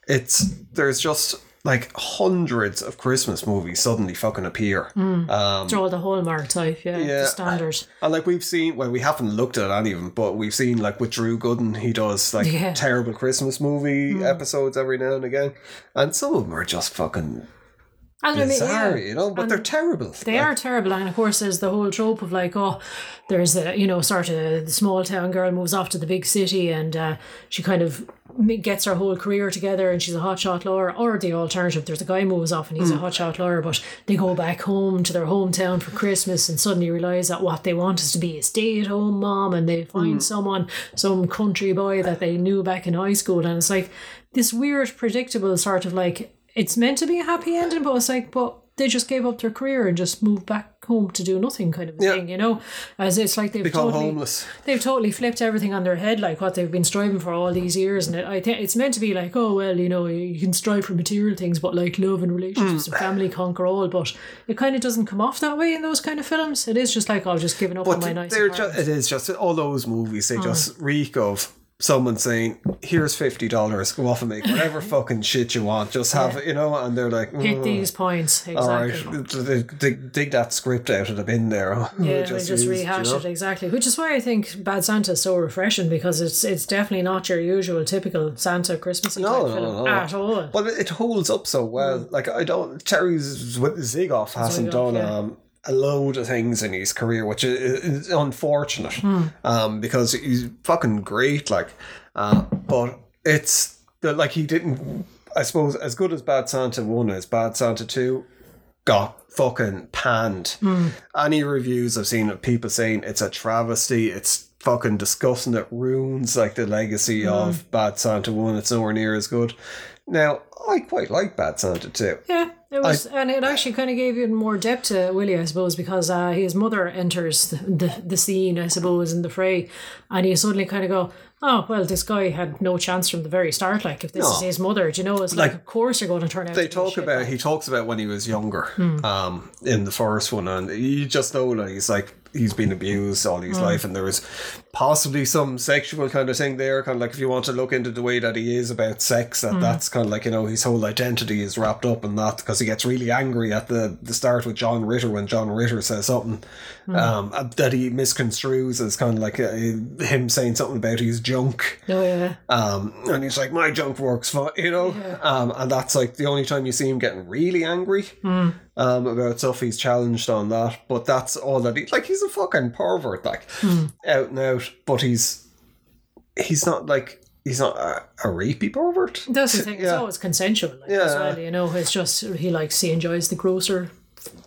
S1: it's there's just like hundreds of Christmas movies suddenly fucking appear. Um,
S2: It's all the Hallmark type, yeah,
S1: Yeah.
S2: the standard.
S1: And like we've seen, well, we haven't looked at any of them, but we've seen like with Drew Gooden, he does like
S2: Yeah.
S1: terrible Christmas movie episodes every now and again, and some of them are just fucking
S2: And
S1: bizarre, you know. But they're terrible.
S2: They are terrible, and of course, there's the whole trope of like, oh, there's a you know, sort of the small town girl moves off to the big city, and uh, she kind of gets her whole career together, and she's a hotshot lawyer. Or the alternative, there's a guy moves off and he's a hotshot lawyer, but they go back home to their hometown for Christmas, and suddenly realize that what they want is to be a stay-at-home mom, and they find someone, some country boy that they knew back in high school, and it's like this weird, predictable sort of like it's meant to be a happy ending, but it's like, but they just gave up their career and just moved back home to do nothing, kind of
S1: Yeah.
S2: thing, you know. As it's like they've
S1: Become
S2: totally,
S1: homeless.
S2: they've totally flipped everything on their head, like what they've been striving for all these years. And it, I think it's meant to be like, oh well, you know, you can strive for material things, but like love and relationships and family conquer all. But it kind of doesn't come off that way in those kind of films. It is just like, I've oh, just giving up on my nice
S1: just, it is just all those movies.
S2: Hmm.
S1: They just reek of someone saying, "Here's fifty dollars. Go off and make whatever fucking shit you want. Just have it, you know." And they're like,
S2: Hit
S1: "Mm,
S2: these points
S1: "All right,
S2: exactly.
S1: dig, dig, dig that script out of the bin there."
S2: Yeah, just, just
S1: used,
S2: rehash
S1: you know?
S2: it exactly. Which is why I think Bad Santa is so refreshing because it's it's definitely not your usual typical Santa Christmas
S1: No, no,
S2: film
S1: no.
S2: at all.
S1: But it holds up so well. Like I don't. Terry Zwigoff hasn't
S2: Zwigoff,
S1: done
S2: yeah.
S1: um, a load of things in his career, which is, is unfortunate.
S2: Hmm.
S1: Um, because he's fucking great. Like, uh, but it's the, like he didn't. I suppose as good as Bad Santa one is, Bad Santa two got fucking panned.
S2: Hmm.
S1: Any reviews I've seen of people saying it's a travesty, it's fucking disgusting, it ruins like the legacy
S2: Hmm.
S1: of Bad Santa 1, it's nowhere near as good. Now, I quite like Bad Santa too.
S2: Yeah, it was, and it actually kind of gave even more depth to Willie, I suppose, because uh, his mother enters the, the the scene, I suppose, in the fray, and you suddenly kind of go, "Oh, well, this guy had no chance from the very start. Like, if this
S1: No.
S2: is his mother, do you know? It's like,
S1: Like,
S2: of course you're going to turn out."
S1: They
S2: to
S1: talk about he talks about when he was younger,
S2: Hmm.
S1: um, in the first one, and you just know that he's like he's been abused all
S2: Hmm.
S1: his life, and there is possibly some sexual kind of thing there, kind of like if you want to look into the way that he is about sex,
S2: Hmm.
S1: that that's kind of like you know his whole identity is wrapped up in that because he gets really angry at the the start with John Ritter when John Ritter says something
S2: Hmm.
S1: um, that he misconstrues as kind of like uh, him saying something about his junk.
S2: Oh yeah,
S1: Um, and he's like, my junk works fine, you know? Um, and that's like the only time you see him getting really angry um, about stuff. He's challenged on that. But that's all that he, like, he's a fucking pervert, like, hmm. out and out. But he's, he's not like, he's not a, a rapey pervert.
S2: that's the thing. It's always consensual, like,
S1: Yeah.
S2: as well. You know, it's just he likes he enjoys the grosser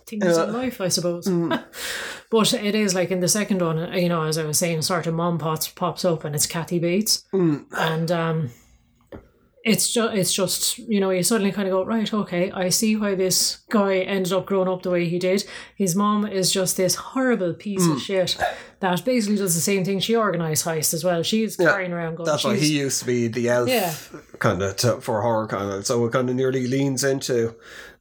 S2: things in life, I suppose. Mm. but it is like in the second one, you know, as I was saying, sort of mom pops pops up and it's Kathy Bates, mm. and um, it's just it's just you know you suddenly kind of go right, okay, I see why this guy ended up growing up the way he did. His mom is just this horrible piece of hmm. shit that basically does the same thing. She organised heist as well. She's carrying around guns.
S1: That's why he used to be the elf
S2: Yeah.
S1: kind of to, for horror kind of. So it kind of nearly leans into.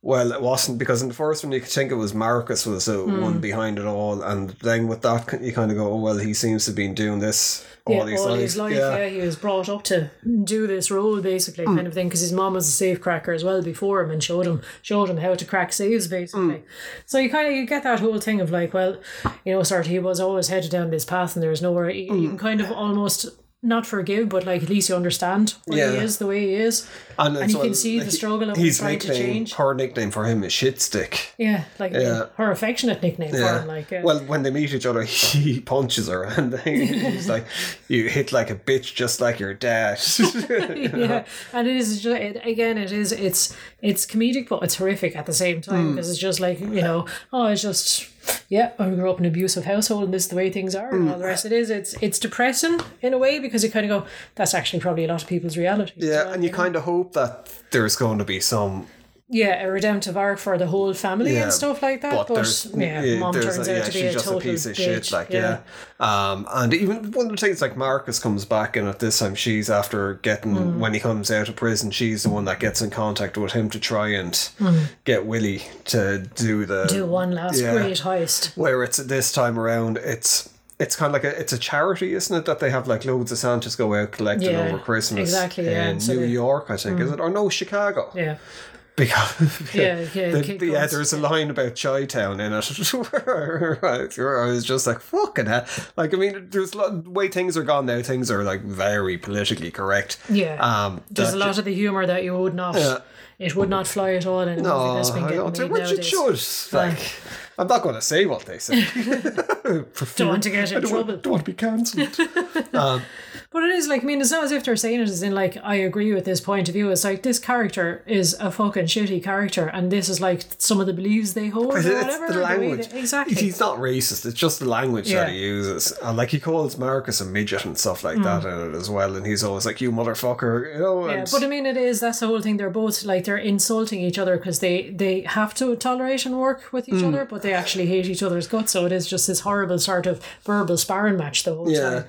S1: Well, it wasn't because in the first one you could think it was Marcus was the
S2: Hmm.
S1: one behind it all, and then with that you kind of go, oh well, he seems to have been doing this all,
S2: yeah,
S1: his,
S2: all
S1: life.
S2: his life, yeah. he was brought up to do this role basically,
S1: Hmm.
S2: kind of thing. Because his mom was a safe cracker as well before him, and showed him showed him how to crack safes basically.
S1: Hmm.
S2: So you kind of you get that whole thing of like, well, you know, sort of he was always headed down this path, and there's nowhere you,
S1: Hmm.
S2: you can kind of almost not forgive, but like at least you understand why
S1: Yeah.
S2: he is the way he is.
S1: and,
S2: and you can see the struggle of
S1: his
S2: trying to change.
S1: Her nickname for him is shit stick.
S2: Yeah, like
S1: Yeah.
S2: her affectionate nickname for
S1: Yeah.
S2: him, like uh,
S1: well, when they meet each other, he punches her, and he's like, "You hit like a bitch, just like your dad."
S2: yeah, and it is just, it, again, it is it's it's comedic, but it's horrific at the same time because it's just like you know, oh, it's just yeah, I grew up in an abusive household, and this is the way things are, and all mm. the rest. It is it's it's depressing in a way because you kind of go, that's actually probably a lot of people's reality.
S1: yeah,
S2: well,
S1: and you
S2: know?
S1: kind of hope that there's going to be some
S2: yeah, a redemptive arc for the whole family
S1: Yeah,
S2: and stuff like that. But,
S1: there's
S2: yeah, mom turns
S1: a-
S2: out
S1: yeah,
S2: to be a
S1: just
S2: total
S1: a piece of
S2: bitch.
S1: shit. Like yeah. um, and even one of the things like Marcus comes back and at this time. She's after getting
S2: Mm.
S1: when he comes out of prison. She's the one that gets in contact with him to try and get Willie to do the
S2: Mm. Do one last
S1: Yeah.
S2: great heist.
S1: where it's this time around it's it's kind of like a it's a charity isn't it that they have like loads of santas go out collecting
S2: Yeah,
S1: over christmas
S2: exactly, yeah,
S1: in
S2: so
S1: new
S2: they- Mm.
S1: york i think is it or no chicago
S2: Yeah,
S1: because
S2: Yeah, yeah,
S1: the- the- yeah there's a line about Chi Town in it where I was just like fucking hell like I mean there's a lot the way things are gone now things are like very politically correct
S2: yeah.
S1: um
S2: There's a lot of the humour that you would not.
S1: Yeah.
S2: It would not fly at all in a
S1: no,
S2: movie that's been
S1: I
S2: getting made nowadays.
S1: should like I'm not going to say what they say
S2: Don't want to get in
S1: I don't
S2: trouble.
S1: want, don't want to be cancelled
S2: But it is like, I mean, it's not as if they're saying it as in like, I agree with this point of view. It's like this character is a fucking shitty character, and this is like some of the beliefs they hold or
S1: It's
S2: whatever.
S1: the language.
S2: they- exactly.
S1: He's not racist. It's just the language
S2: Yeah.
S1: that he uses. And like he calls Marcus a midget and stuff like that in it as well. And he's always like, "You motherfucker," you know.
S2: Mm. yeah, but I mean, it is that's the whole thing. They're both like they're insulting each other because they they have to tolerate and work with
S1: Mm.
S2: each other, but they actually hate each other's guts. So it is just this horrible sort of verbal sparring match the whole
S1: Yeah.
S2: time.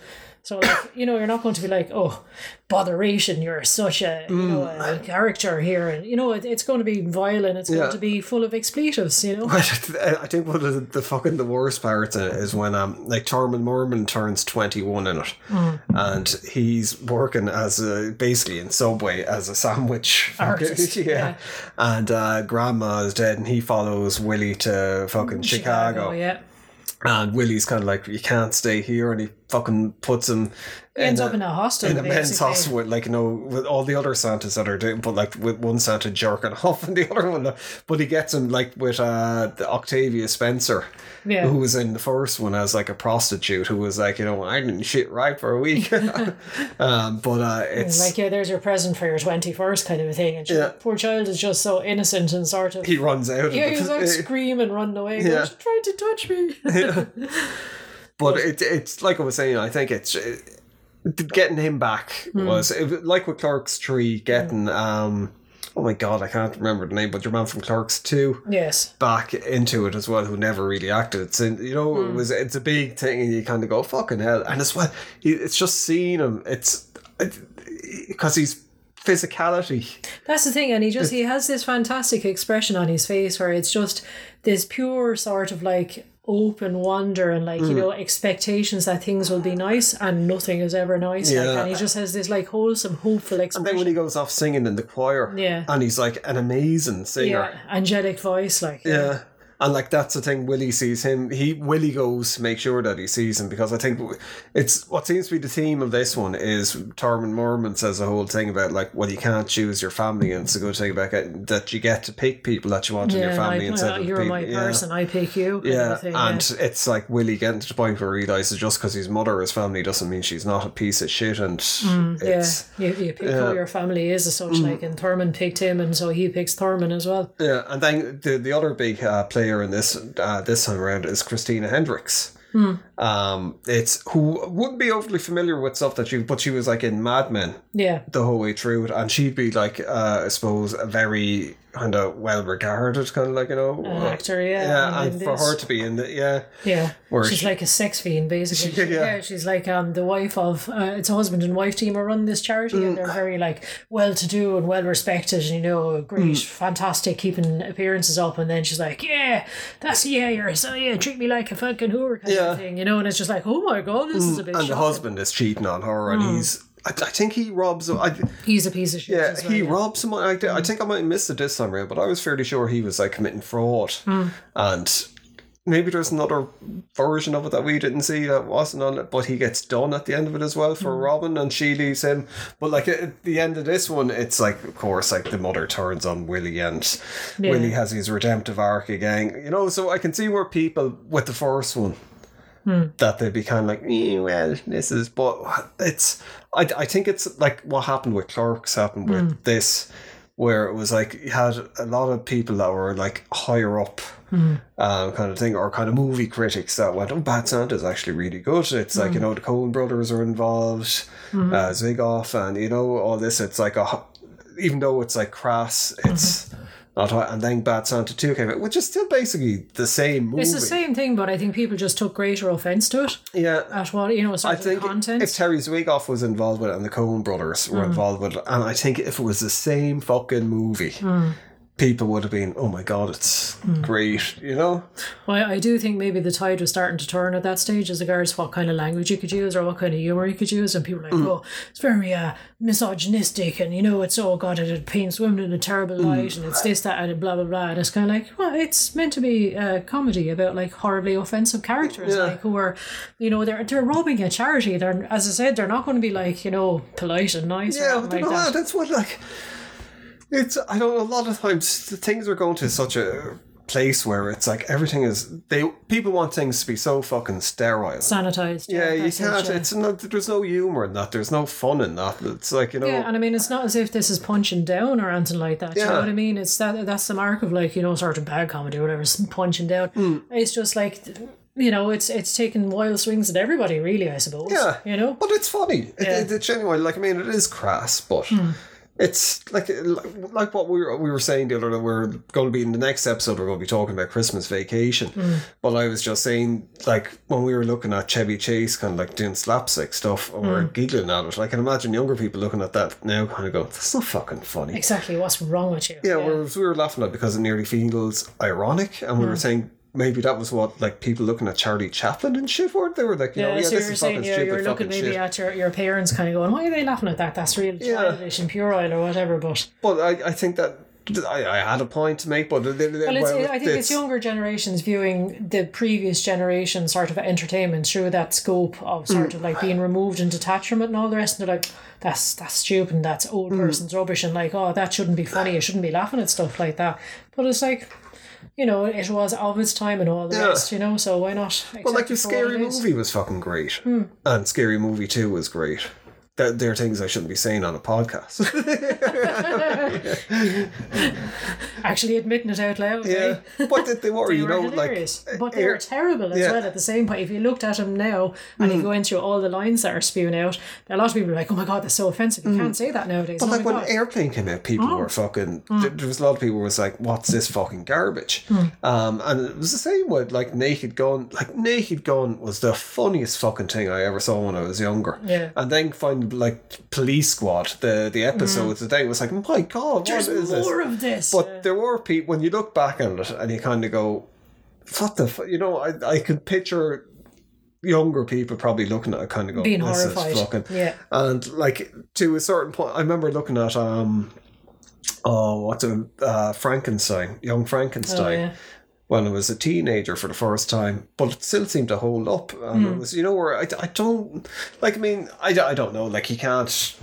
S2: So like you know, you're not going to be like, oh, botheration, you're such a you know a character here, and you know it, it's going to be violent. It's
S1: Mm. Yeah.
S2: going to be full of expletives. You know.
S1: I think one of the, the fucking the worst parts in it is when um like Thurman Merman turns twenty one in it,
S2: Mm.
S1: and he's working as a basically in Subway as a sandwich
S2: Artist,
S1: yeah.
S2: yeah.
S1: and uh, Grandma is dead, and he follows Willie to fucking Chicago.
S2: Oh yeah.
S1: And Willie's kind of like, you can't stay here, and he fucking puts him.
S2: He ends up in a hostel.
S1: in a men's hospital, with, like you know, with all the other Santas that are doing, but like with one Santa jerking off and the other one, but he gets him like with uh the Octavia Spencer,
S2: Yeah.
S1: who was in the first one as like a prostitute who was like, you know, I didn't shit right for a week, um, but uh, it's
S2: Like yeah, there's your present for your twenty first kind of a thing, and she,
S1: Yeah.
S2: poor child is just so innocent and sort of
S1: he runs out.
S2: Yeah,
S1: he's
S2: he was
S1: the,
S2: like screaming, running away. Yeah. Trying to touch me. yeah.
S1: But it, it's like I was saying. I think it's it, getting him back
S2: Hmm.
S1: was it, like with Clerks Three, getting um. Oh my god, I can't remember the name, but your man from Clerks Two
S2: yes.
S1: back into it as well, who never really acted. So you know,
S2: Hmm.
S1: it was it's a big thing, and you kind of go fucking hell. And as well, it's just seeing him. It's because he's physicality.
S2: That's the thing, and he just he has this fantastic expression on his face where it's just this pure sort of like open wonder and like
S1: Mm.
S2: you know expectations that things will be nice and nothing is ever nice like, and he just has this like wholesome hopeful
S1: And then when he goes off singing in the choir,
S2: Yeah.
S1: and he's like an amazing singer.
S2: yeah angelic voice like
S1: Yeah. And like that's the thing, Willie sees him. He Willie goes to make sure that he sees him because I think it's what seems to be the theme of this one is Thurman Merman says the whole thing about like well you can't choose your family and it's a good thing about get, that you get to pick people that you want in your family
S2: like,
S1: instead
S2: uh,
S1: of
S2: you're
S1: people.
S2: my
S1: yeah.
S2: person I pick you
S1: Yeah, and it's like Willie getting to the point where he realizes just because his mother is family doesn't mean she's not a piece of shit, and
S2: Mm, yeah, you, you pick who your family is as such. Like, and Thurman picked him, and so he picks Thurman as well.
S1: Yeah, and then the the other big uh, player in this uh, this time around is Christina Hendricks.
S2: Hmm.
S1: Um, it's who wouldn't be overly familiar with stuff that she, but she was like in Mad Men
S2: Yeah,
S1: the whole way through it, and she'd be like, uh, I suppose, a very kind of well regarded, kind of like you know,
S2: An actor, yeah.
S1: yeah,
S2: and
S1: and for
S2: this-
S1: her to be in the yeah,
S2: Yeah, she's
S1: she-
S2: like a sex fiend, basically.
S1: She- yeah.
S2: yeah, she's like um the wife of uh, it's a husband and wife team who run this charity, and
S1: Mm.
S2: they're very like well to do and well respected. and You know, great,
S1: Mm.
S2: fantastic, keeping appearances up. And then she's like, "Yeah, that's yeah, you're so yeah, treat me like a fucking whore kind
S1: Yeah.
S2: of thing." You know, and it's just like, "Oh my god, this is a bit."
S1: and the husband is cheating on her, and he's. I, I think he robs. I,
S2: he's a piece of shit.
S1: yeah,
S2: as well,
S1: he
S2: yeah.
S1: robs someone. I, I think I might miss missed it this time around, but I was fairly sure he was like committing fraud,
S2: Hmm.
S1: and maybe there's another version of it that we didn't see that wasn't on it, but he gets done at the end of it as well for Robin, and she leaves him. But like at the end of this one, it's like, of course, like the mother turns on Willie, and
S2: Yeah.
S1: Willie has his redemptive arc again. You know, so I can see where people with the first one that they'd be kind of like, eh, well, this is, but it's, I, I think it's like what happened with Clerks happened with this, where it was like you had a lot of people that were like higher up, um, kind of thing, or kind of movie critics that went, oh, Bad Santa's actually really good. It's like, you know, the Coen brothers are involved, uh, Zwigoff, and, you know, all this. It's like a, even though it's like crass, it's. Not, and then Bad Santa 2 came out, which is still basically the same movie.
S2: It's the same thing, but I think people just took greater offense to it
S1: Yeah.
S2: at what you know, sort
S1: I think
S2: the content.
S1: if Terry Zwigoff was involved with it and the Coen brothers were mm. involved with it, and I think if it was the same fucking movie, mm. People would have been, oh my god, it's hmm. great, you know?
S2: Well, I do think maybe the tide was starting to turn at that stage as regards what kind of language you could use or what kind of humor you could use, and people were like, hmm. oh, it's very uh, misogynistic, and you know, it's oh god, it paints women in a terrible hmm. light, and it's this, that, and blah blah blah. And it's kind of like, well, it's meant to be a comedy about like horribly offensive characters,
S1: Yeah.
S2: like who are, you know, they're they're robbing a charity. They're as I said, they're not going to be like you know polite and nice
S1: Yeah,
S2: or
S1: but
S2: anything
S1: you know,
S2: like that.
S1: that's what, like, it's, I don't know, a lot of times the things are going to such a place where it's like everything is, they, people want things to be so fucking sterile.
S2: Sanitized.
S1: yeah, you can't.
S2: yeah.
S1: It's not. There's no humor in that. There's no fun in that. It's like you know.
S2: Yeah, and I mean, it's not as if this is punching down or anything like that. You know what I mean? It's that that's the mark of like you know sort of bad comedy or whatever, punching down.
S1: Hmm.
S2: It's just like you know, it's it's taking wild swings at everybody, really. I suppose.
S1: Yeah.
S2: You know.
S1: But it's funny.
S2: Yeah.
S1: it, it's genuine. Like I mean, it is crass, but it's like like what we were we were saying the other day. We're going to be in the next episode. We're going to be talking about Christmas Vacation. Hmm. But I was just saying, like when we were looking at Chevy Chase, kind of like doing slapstick stuff, and we're hmm. giggling at it. I can imagine younger people looking at that now, kind of go, "That's not fucking funny."
S2: Exactly. What's wrong with you?
S1: Yeah, whereas we were laughing at it because it nearly feels ironic, and we were hmm. saying. Maybe that was what like people looking at Charlie Chaplin and shit were. They were like, you
S2: Yeah,
S1: know, yeah,
S2: so
S1: this
S2: you're
S1: is
S2: saying
S1: fucking
S2: you're,
S1: stupid
S2: you're looking maybe
S1: shit.
S2: at your, your parents kind of going, why are they laughing at that? That's real
S1: Yeah.
S2: childish and puerile or whatever. But
S1: But I, I think that I, I had a point to make, but
S2: Well, it's, I think it's younger generations viewing the previous generation sort of entertainment through that scope of sort of like being removed and detached from it and all the rest. And they're like, that's that's stupid, and that's old mm. person's rubbish, and like, oh, that shouldn't be funny. You shouldn't be laughing at stuff like that. But it's like, you know, it was of its time and all the
S1: Yeah.
S2: rest, you know. So why not?
S1: Well, like the
S2: it for what
S1: scary movie was fucking great,
S2: Hmm.
S1: and Scary Movie Two was great. That there are things I shouldn't be saying on a podcast.
S2: Actually, admitting it out loud.
S1: yeah,
S2: eh?
S1: but they, they were,
S2: They
S1: you
S2: were
S1: know,
S2: hilarious,
S1: like
S2: but they were terrible as
S1: yeah.
S2: well at the same point. If you looked at them now and
S1: Mm.
S2: you go into all the lines that are spewing out, a lot of people are like, "Oh my god, that's so offensive! You can't say that nowadays."
S1: Mm. But
S2: oh
S1: like when
S2: god. Mm.
S1: Airplane came out, people were fucking. th- There was a lot of people who was like, "What's this fucking garbage?"
S2: Mm.
S1: Um, and it was the same with like Naked Gun. Like Naked Gun was the funniest fucking thing I ever saw when I was younger.
S2: Yeah.
S1: And then like Police Squad, the the episodes today was like, "My God.
S2: There's
S1: what is this?"
S2: more of this.
S1: But there were people when you look back on it and you kind of go, "What the?" Fu-? You know, I I could picture younger people probably looking at it, kind of go,
S2: being
S1: "This
S2: horrified.
S1: fucking."
S2: yeah.
S1: And like to a certain point, I remember looking at um, oh, what's a uh, Frankenstein, Young Frankenstein.
S2: Oh, yeah.
S1: When I was a teenager for the first time, but it still seemed to hold up. And
S2: Hmm.
S1: it was, you know, where I, I don't, like, I mean, I, I don't know, like, you can't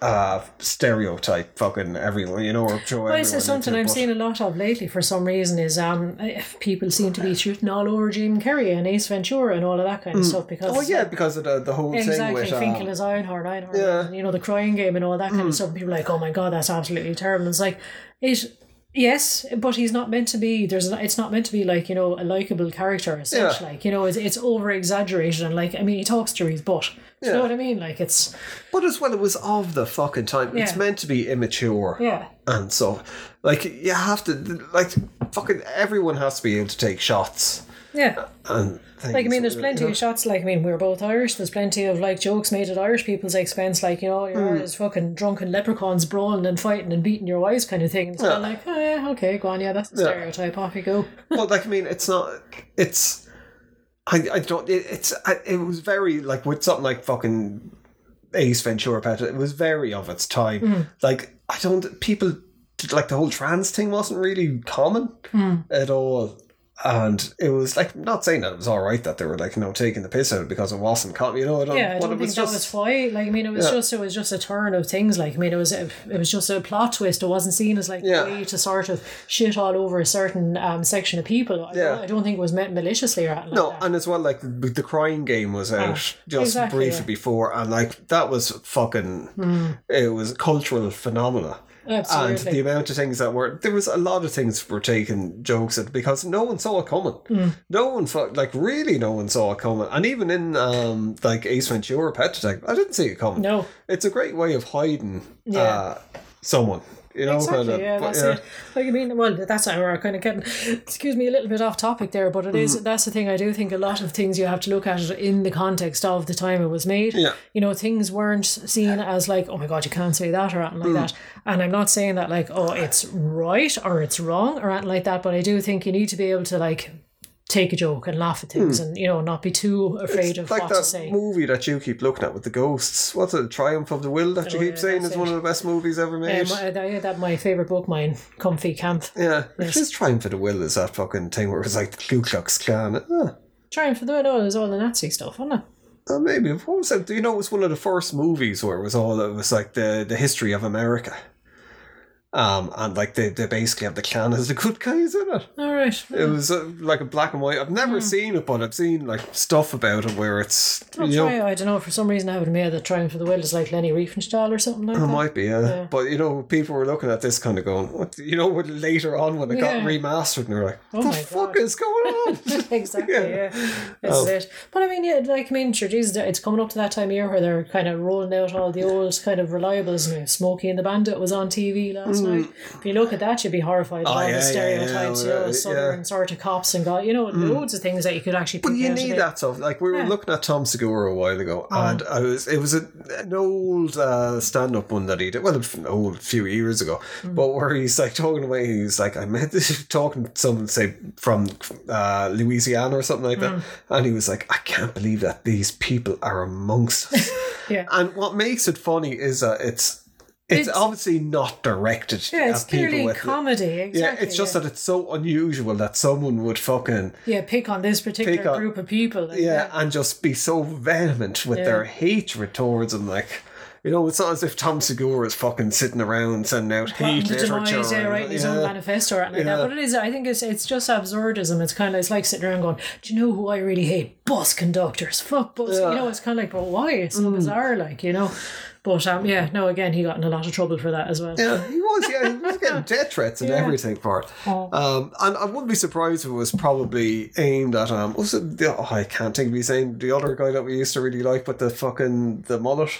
S1: uh, stereotype fucking everyone, you know, or throw
S2: Well,
S1: everyone
S2: something
S1: but-
S2: seeing a lot of lately for some reason is um people seem to be shooting all over Jim Carrey and Ace Ventura and all of that kind of stuff because
S1: Oh, yeah, because of the, the whole
S2: Exactly,
S1: thing with.
S2: Finkel
S1: Um,
S2: is Einhorn, Einhorn,
S1: Yeah.
S2: and, you know, the crying game and all that kind of stuff. People are like, oh my god, that's absolutely terrible. And it's like, it Yes, but he's not meant to be. There's. It's not meant to be like you know a likable character as such.
S1: Yeah.
S2: Like you know, it's, it's over exaggerated and like I mean, he talks through his butt. Do you know what I mean? Like it's
S1: But as well, it was of the fucking time. It's meant to be immature.
S2: yeah,
S1: And so, like, you have to, like, fucking everyone has to be able to take shots.
S2: Yeah.
S1: And
S2: Like I mean, there's
S1: you
S2: plenty
S1: know.
S2: of shots. Like I mean, we're both Irish. There's plenty of like jokes made at Irish people's expense. Like you know, you're as fucking drunken leprechauns brawling and fighting and beating your wives, kind of thing. It's kind of like, oh yeah, okay, go on, yeah, that's the
S1: Yeah.
S2: stereotype. Off you go.
S1: But like, I mean, it's not. It's. I, I don't. It, it's. I, it was very like with something like fucking Ace Ventura Pet. It was very of its time.
S2: Hmm.
S1: Like I don't. People like the whole trans thing wasn't really common
S2: Hmm.
S1: at all. And it was like not saying that it was all right that they were like you know taking the piss out because it wasn't common. You know, I don't,
S2: Yeah, I don't
S1: it
S2: think
S1: was
S2: that
S1: just
S2: was why. Like I mean, it was
S1: Yeah.
S2: just it was just a turn of things. Like I mean, it was it was just a plot twist. It wasn't seen as like
S1: Yeah.
S2: a way to sort of shit all over a certain um, section of people. I,
S1: Yeah.
S2: don't, I don't think it was meant maliciously or anything
S1: No,
S2: like
S1: and as well, like the, crying game was out just
S2: exactly,
S1: briefly
S2: yeah.
S1: before, and like that was fucking. It was a cultural phenomena, and the amount of things that were there was a lot of things were taking jokes at because no one saw it coming. No one fu- like really no one saw it coming, and even in um like Ace Ventura: Pet Detective, I didn't see it coming.
S2: no.
S1: It's a great way of hiding
S2: Yeah.
S1: uh, someone. You know,
S2: Exactly,
S1: kind of,
S2: yeah,
S1: but,
S2: that's
S1: yeah.
S2: it. Like I mean, well, that's how we're kind of getting. Excuse me, a little bit off topic there, but it is.
S1: Mm.
S2: That's the thing. I do think a lot of things you have to look at it in the context of the time it was made.
S1: Yeah.
S2: You know, things weren't seen as like, oh my god, you can't say that or anything
S1: Mm.
S2: like that. And I'm not saying that like, oh, it's right or it's wrong or anything like that. But I do think you need to be able to like take a joke and laugh at things and you know not be too afraid of
S1: Hmm. like
S2: what
S1: that
S2: to say.
S1: movie that you keep looking at with the ghosts. What's it? Triumph of the Will that you
S2: Oh,
S1: keep
S2: yeah,
S1: saying is one of the best movies ever
S2: Um,
S1: made.
S2: I, I had that my favorite book, mine, Comfy Camp.
S1: yeah, it's just Triumph of the Will is that fucking thing where it was like the Ku Klux Klan. Ah,
S2: Trying for the no, it was all the Nazi stuff, wasn't it?
S1: oh, maybe what was it? Do you know it was one of the first movies where it was all it was like the the history of America. Um, and like they, they basically have the Klan as the good guys in it.
S2: All right.
S1: It was uh, like a black and white. I've never
S2: Hmm.
S1: seen it, but I've seen like stuff about it where it's
S2: I'll
S1: you know.
S2: I don't know. For some reason, I have in my head that Trying for the Will is like Leni Riefenstahl or something like
S1: It
S2: that.
S1: It might be, yeah. But you know, people were looking at this kind of going, "What?" You know, later on when it got remastered, and they're like,
S2: Oh
S1: "What
S2: my
S1: the fuck
S2: God.
S1: is going on?"
S2: exactly.
S1: Yeah.
S2: Yeah, this is
S1: Oh.
S2: it. But I mean, yeah, like I mean, sure, Jesus, it's coming up to that time of year where they're kind of rolling out all the old kind of reliables. I mean, Smokey and the Bandit was on TV last night. If you look at that, you'd be horrified at
S1: Mm. Oh,
S2: all
S1: yeah,
S2: the stereotypes,
S1: yeah,
S2: you know,
S1: yeah.
S2: southern sort of cops and got you know loads of things that you could actually.
S1: But you need that stuff. Like we were
S2: Yeah.
S1: looking at Tom Segura a while ago,
S2: Oh.
S1: and I was it was a, an old uh, stand up one that he did. Well, an old few years ago,
S2: Mm.
S1: but where he's like talking away. He's like, I met this talking to someone say from uh, Louisiana or something like
S2: Mm.
S1: that, and he was like, I can't believe that these people are amongst us.
S2: Yeah.
S1: And what makes it funny is that it's. It's,
S2: It's-
S1: obviously not directed
S2: Yeah, it's clearly
S1: with
S2: comedy. Exactly,
S1: yeah, it's just that it's so unusual that someone would fucking
S2: yeah, pick on this particular
S1: on-
S2: group of people. like,
S1: yeah, and just be so vehement with
S2: Yeah.
S1: their hatred towards them, Like, you know, it's not as if Tom Segura is fucking sitting around sending out hate
S2: the
S1: literature.
S2: demise, yeah, writing his own manifesto or anything like that. But it is, I think it's it's just absurdism. It's kind of it's like sitting around going, "Do you know who I really hate? Bus conductors. Fuck bus."
S1: Yeah. Mm.
S2: You know, it's kind of like, but why? It's so bizarre, like you know. But um, yeah, no. Again, he got in a lot of trouble for that as well.
S1: Yeah, he was. Yeah, he was getting death threats and
S2: Yeah.
S1: everything for it. Um, and I wouldn't be surprised if it was probably aimed at um. Was it the? Oh, I can't think of his name. The other guy that we used to really like, but the fucking the mullet.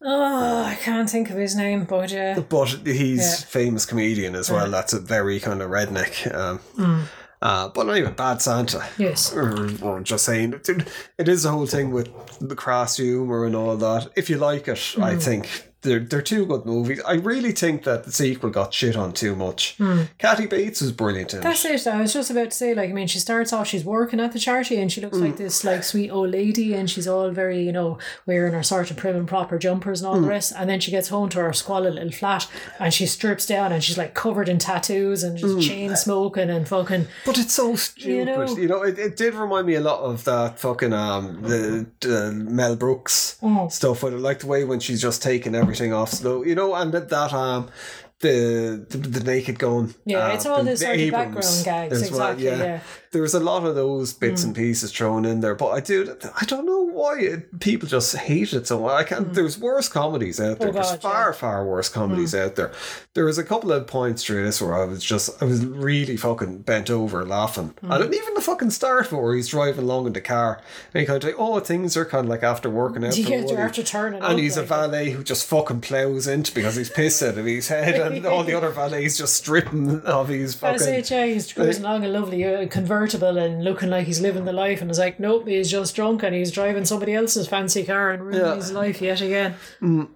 S2: Oh, I can't think of his name, but yeah,
S1: But he's
S2: Yeah.
S1: famous comedian as well. That's a very kind of redneck. Um,
S2: Mm.
S1: Uh, but even Bad Santa.
S2: yes,
S1: Or, or just saying, it, it is the whole thing with the crass humor and all that. If you like it, I
S2: Mm.
S1: think they're they're two good movies. I really think that the sequel got shit on too much. Kathy Bates was brilliant in
S2: Mm. that's
S1: it.
S2: it. I was just about to say, like, I mean, she starts off, she's working at the charity, and she looks
S1: Mm.
S2: like this like sweet old lady, and she's all very, you know, wearing her sort of prim and proper jumpers and all
S1: Mm.
S2: the rest. And then she gets home to her squalid little flat, and she strips down, and she's like covered in tattoos and
S1: Mm.
S2: chain smoking and fucking.
S1: But it's so stupid. You
S2: know?
S1: you know, it, it did remind me a lot of that fucking um the, the Mel Brooks
S2: Mm.
S1: stuff with it, like the way when she's just taking everything off slow, you know, and that, that um the, the the naked gun.
S2: Yeah,
S1: uh,
S2: it's all
S1: the,
S2: this
S1: the
S2: sort of
S1: Abrahams
S2: background gags,
S1: well,
S2: exactly. Yeah.
S1: There's a lot of those bits and mm. pieces thrown in there, but I do. I don't know why it, people just hate it so much. I can't. Mm. There's worse comedies out there.
S2: Oh, God,
S1: there's far, far worse comedies mm. out there. There was a couple of points through this where I was just, I was really fucking bent over laughing. I don't even the fucking start where he's driving along in the car, and he kind of like, oh, things are kind of like after working out.
S2: Yeah, they're after turning
S1: And he's a
S2: like-
S1: valet who just fucking plows into because he's pissed out of his head, and all the other valets just stripping of his
S2: I
S1: fucking.
S2: say, yeah, he's cruising along a lovely uh, convertible and looking like he's living the life, and it's like, nope, he's just drunk and he's driving somebody else's fancy car and ruining
S1: Yeah.
S2: his life yet again. Mm.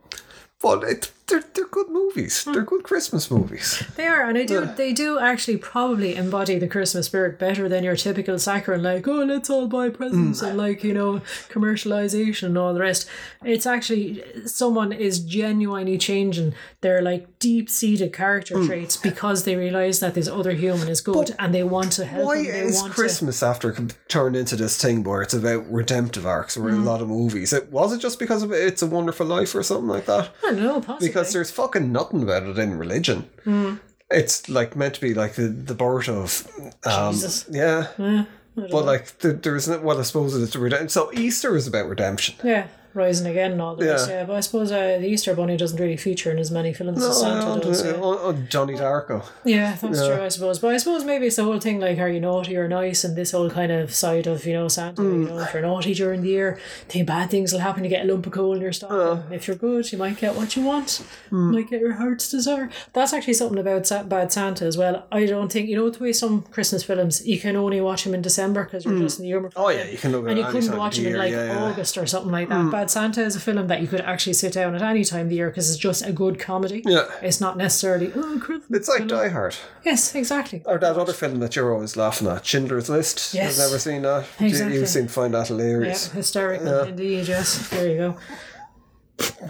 S1: But it, they're they're good movies.
S2: Hmm.
S1: They're good Christmas movies.
S2: They are, and I do. They do actually probably embody the Christmas spirit better than your typical saccharine, like oh, let's all buy presents and like you know commercialization and all the rest. It's actually someone is genuinely changing their like deep seated character traits because they realize that this other human is good and they want to help.
S1: Why is Christmas after turned into this thing where it's about redemptive arcs or
S2: Hmm.
S1: a lot of movies? It was it just because of It's a Wonderful Life or something like that?
S2: I don't know, possibly.
S1: Because there's fucking nothing about it in religion.
S2: Hmm.
S1: It's like meant to be like the, the birth of um,
S2: Jesus.
S1: yeah.
S2: Yeah,
S1: But
S2: know.
S1: like the, there isn't. well, I suppose it's redemption. So Easter is about redemption.
S2: yeah, rising again and all the
S1: Yeah.
S2: rest. Yeah, but I suppose uh, the Easter Bunny doesn't really feature in as many films as Santa does. Yeah.
S1: oh, oh, Johnny Darko.
S2: Yeah, that's true, I suppose. But I suppose maybe it's the whole thing like, are you naughty or nice? And this whole kind of side of, you know, Santa, you mm. know, if you're naughty during the year, think bad things will happen. You get a lump of coal in your stocking. if you're good, you might get what you want. You might get your heart's desire. That's actually something about Bad Santa as well. I don't think, you know, the way some Christmas films, you can only watch them in December because you're mm. just in the humor.
S1: Oh yeah, you can look at
S2: And you couldn't watch them in like
S1: yeah, yeah.
S2: August or something like that. Bad Santa is a film that you could actually sit down at any time of the year because it's just a good comedy.
S1: Yeah.
S2: It's not necessarily, oh, Christmas.
S1: It's like Die Hard.
S2: Yes, exactly.
S1: Or that other film that you're always laughing at, Schindler's List.
S2: Yes.
S1: I've never seen that. You-
S2: Exactly.
S1: You seem to find that Hilarious.
S2: Yeah, hysterical indeed. Yes, there you go.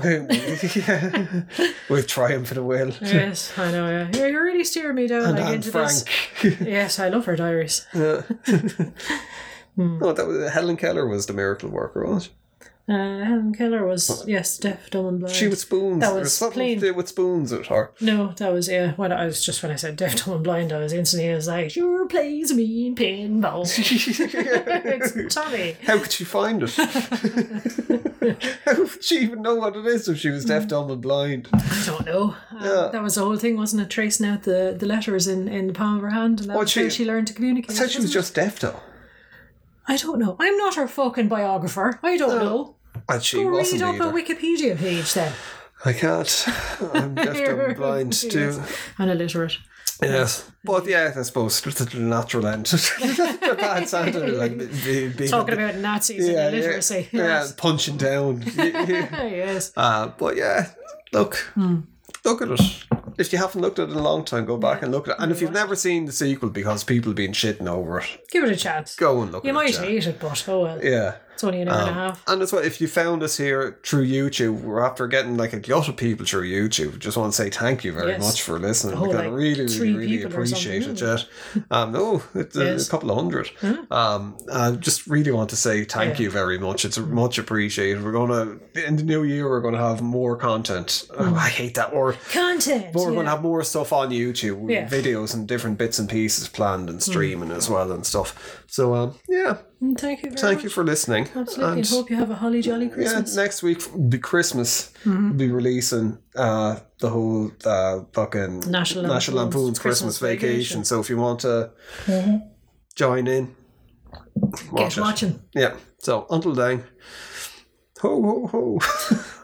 S1: Yeah. With Triumph for the Will.
S2: Yes, I know. Yeah, you're, you're really steering me down
S1: And
S2: like
S1: Anne
S2: into
S1: Frank.
S2: this. Yes, I love her diaries.
S1: No, oh, that was Helen Keller was the miracle worker, wasn't she?
S2: Uh, Helen Keller was yes, deaf, dumb, and blind.
S1: She with spoons.
S2: That was
S1: something
S2: plain.
S1: to do with spoons with her.
S2: No, that was yeah. When I was just when I said deaf, dumb, and blind, I was instantly I was like, "Sure plays me in pinball." it's Tommy.
S1: How could she find it? How would she even know what it is if she was deaf, dumb, and blind?
S2: I don't know. Uh,
S1: Yeah.
S2: That was the whole thing, wasn't it? Tracing out the, the letters in, in the palm of her hand, and that
S1: Oh, she-
S2: how she learned to communicate.
S1: I said she was
S2: it?
S1: just deaf, though.
S2: I don't know. I'm not her fucking biographer. I don't know.
S1: And she
S2: Go read
S1: wasn't
S2: up
S1: either.
S2: a Wikipedia page then.
S1: I can't. I'm deaf, and blind too.
S2: And illiterate.
S1: Yes, but yeah, I suppose the natural end. bad Santa, like be, be,
S2: Talking about Nazis
S1: yeah,
S2: and illiteracy.
S1: yeah, yeah,
S2: Yes.
S1: punching down.
S2: yes.
S1: uh, but yeah, look,
S2: Hmm.
S1: look at it. If you haven't looked at it in a long time, go back and look at it. And if you've never seen the sequel because people have been shitting over it,
S2: Give it a chance.
S1: go and look
S2: You
S1: at
S2: might
S1: it. yeah.
S2: hate it, but oh well.
S1: Yeah.
S2: It's only an hour and a
S1: Um,
S2: half.
S1: and that's why if you found us here through YouTube, we're after getting like a lot of people through YouTube. Just want to say thank you very
S2: Yes.
S1: much for listening.
S2: whole,
S1: we
S2: like,
S1: really, really, really appreciate it. Jet. Um, no, it's a,
S2: Yes.
S1: a couple of hundred. Um, I just really want to say thank
S2: Yeah.
S1: you very much. It's much appreciated. We're gonna in the new year. We're gonna have more content. Oh, I hate that word.
S2: Content.
S1: But we're
S2: yeah.
S1: going to have more stuff on YouTube,
S2: Yeah.
S1: videos and different bits and pieces planned and streaming as well and stuff. So, um, yeah,
S2: Mm, Thank you very
S1: thank
S2: much.
S1: you for listening.
S2: Absolutely.
S1: And
S2: Hope you have a holly jolly Christmas.
S1: yeah,
S2: Christmas.
S1: next week will be Christmas.
S2: Mm-hmm.
S1: We'll be releasing uh, the whole uh, fucking
S2: National
S1: National
S2: Lampoon's
S1: Lampoon's Christmas,
S2: Christmas
S1: vacation.
S2: Vacation. Mm-hmm.
S1: So if you want to join in, watch
S2: Get
S1: it.
S2: watching.
S1: Yeah. So until then, ho ho ho.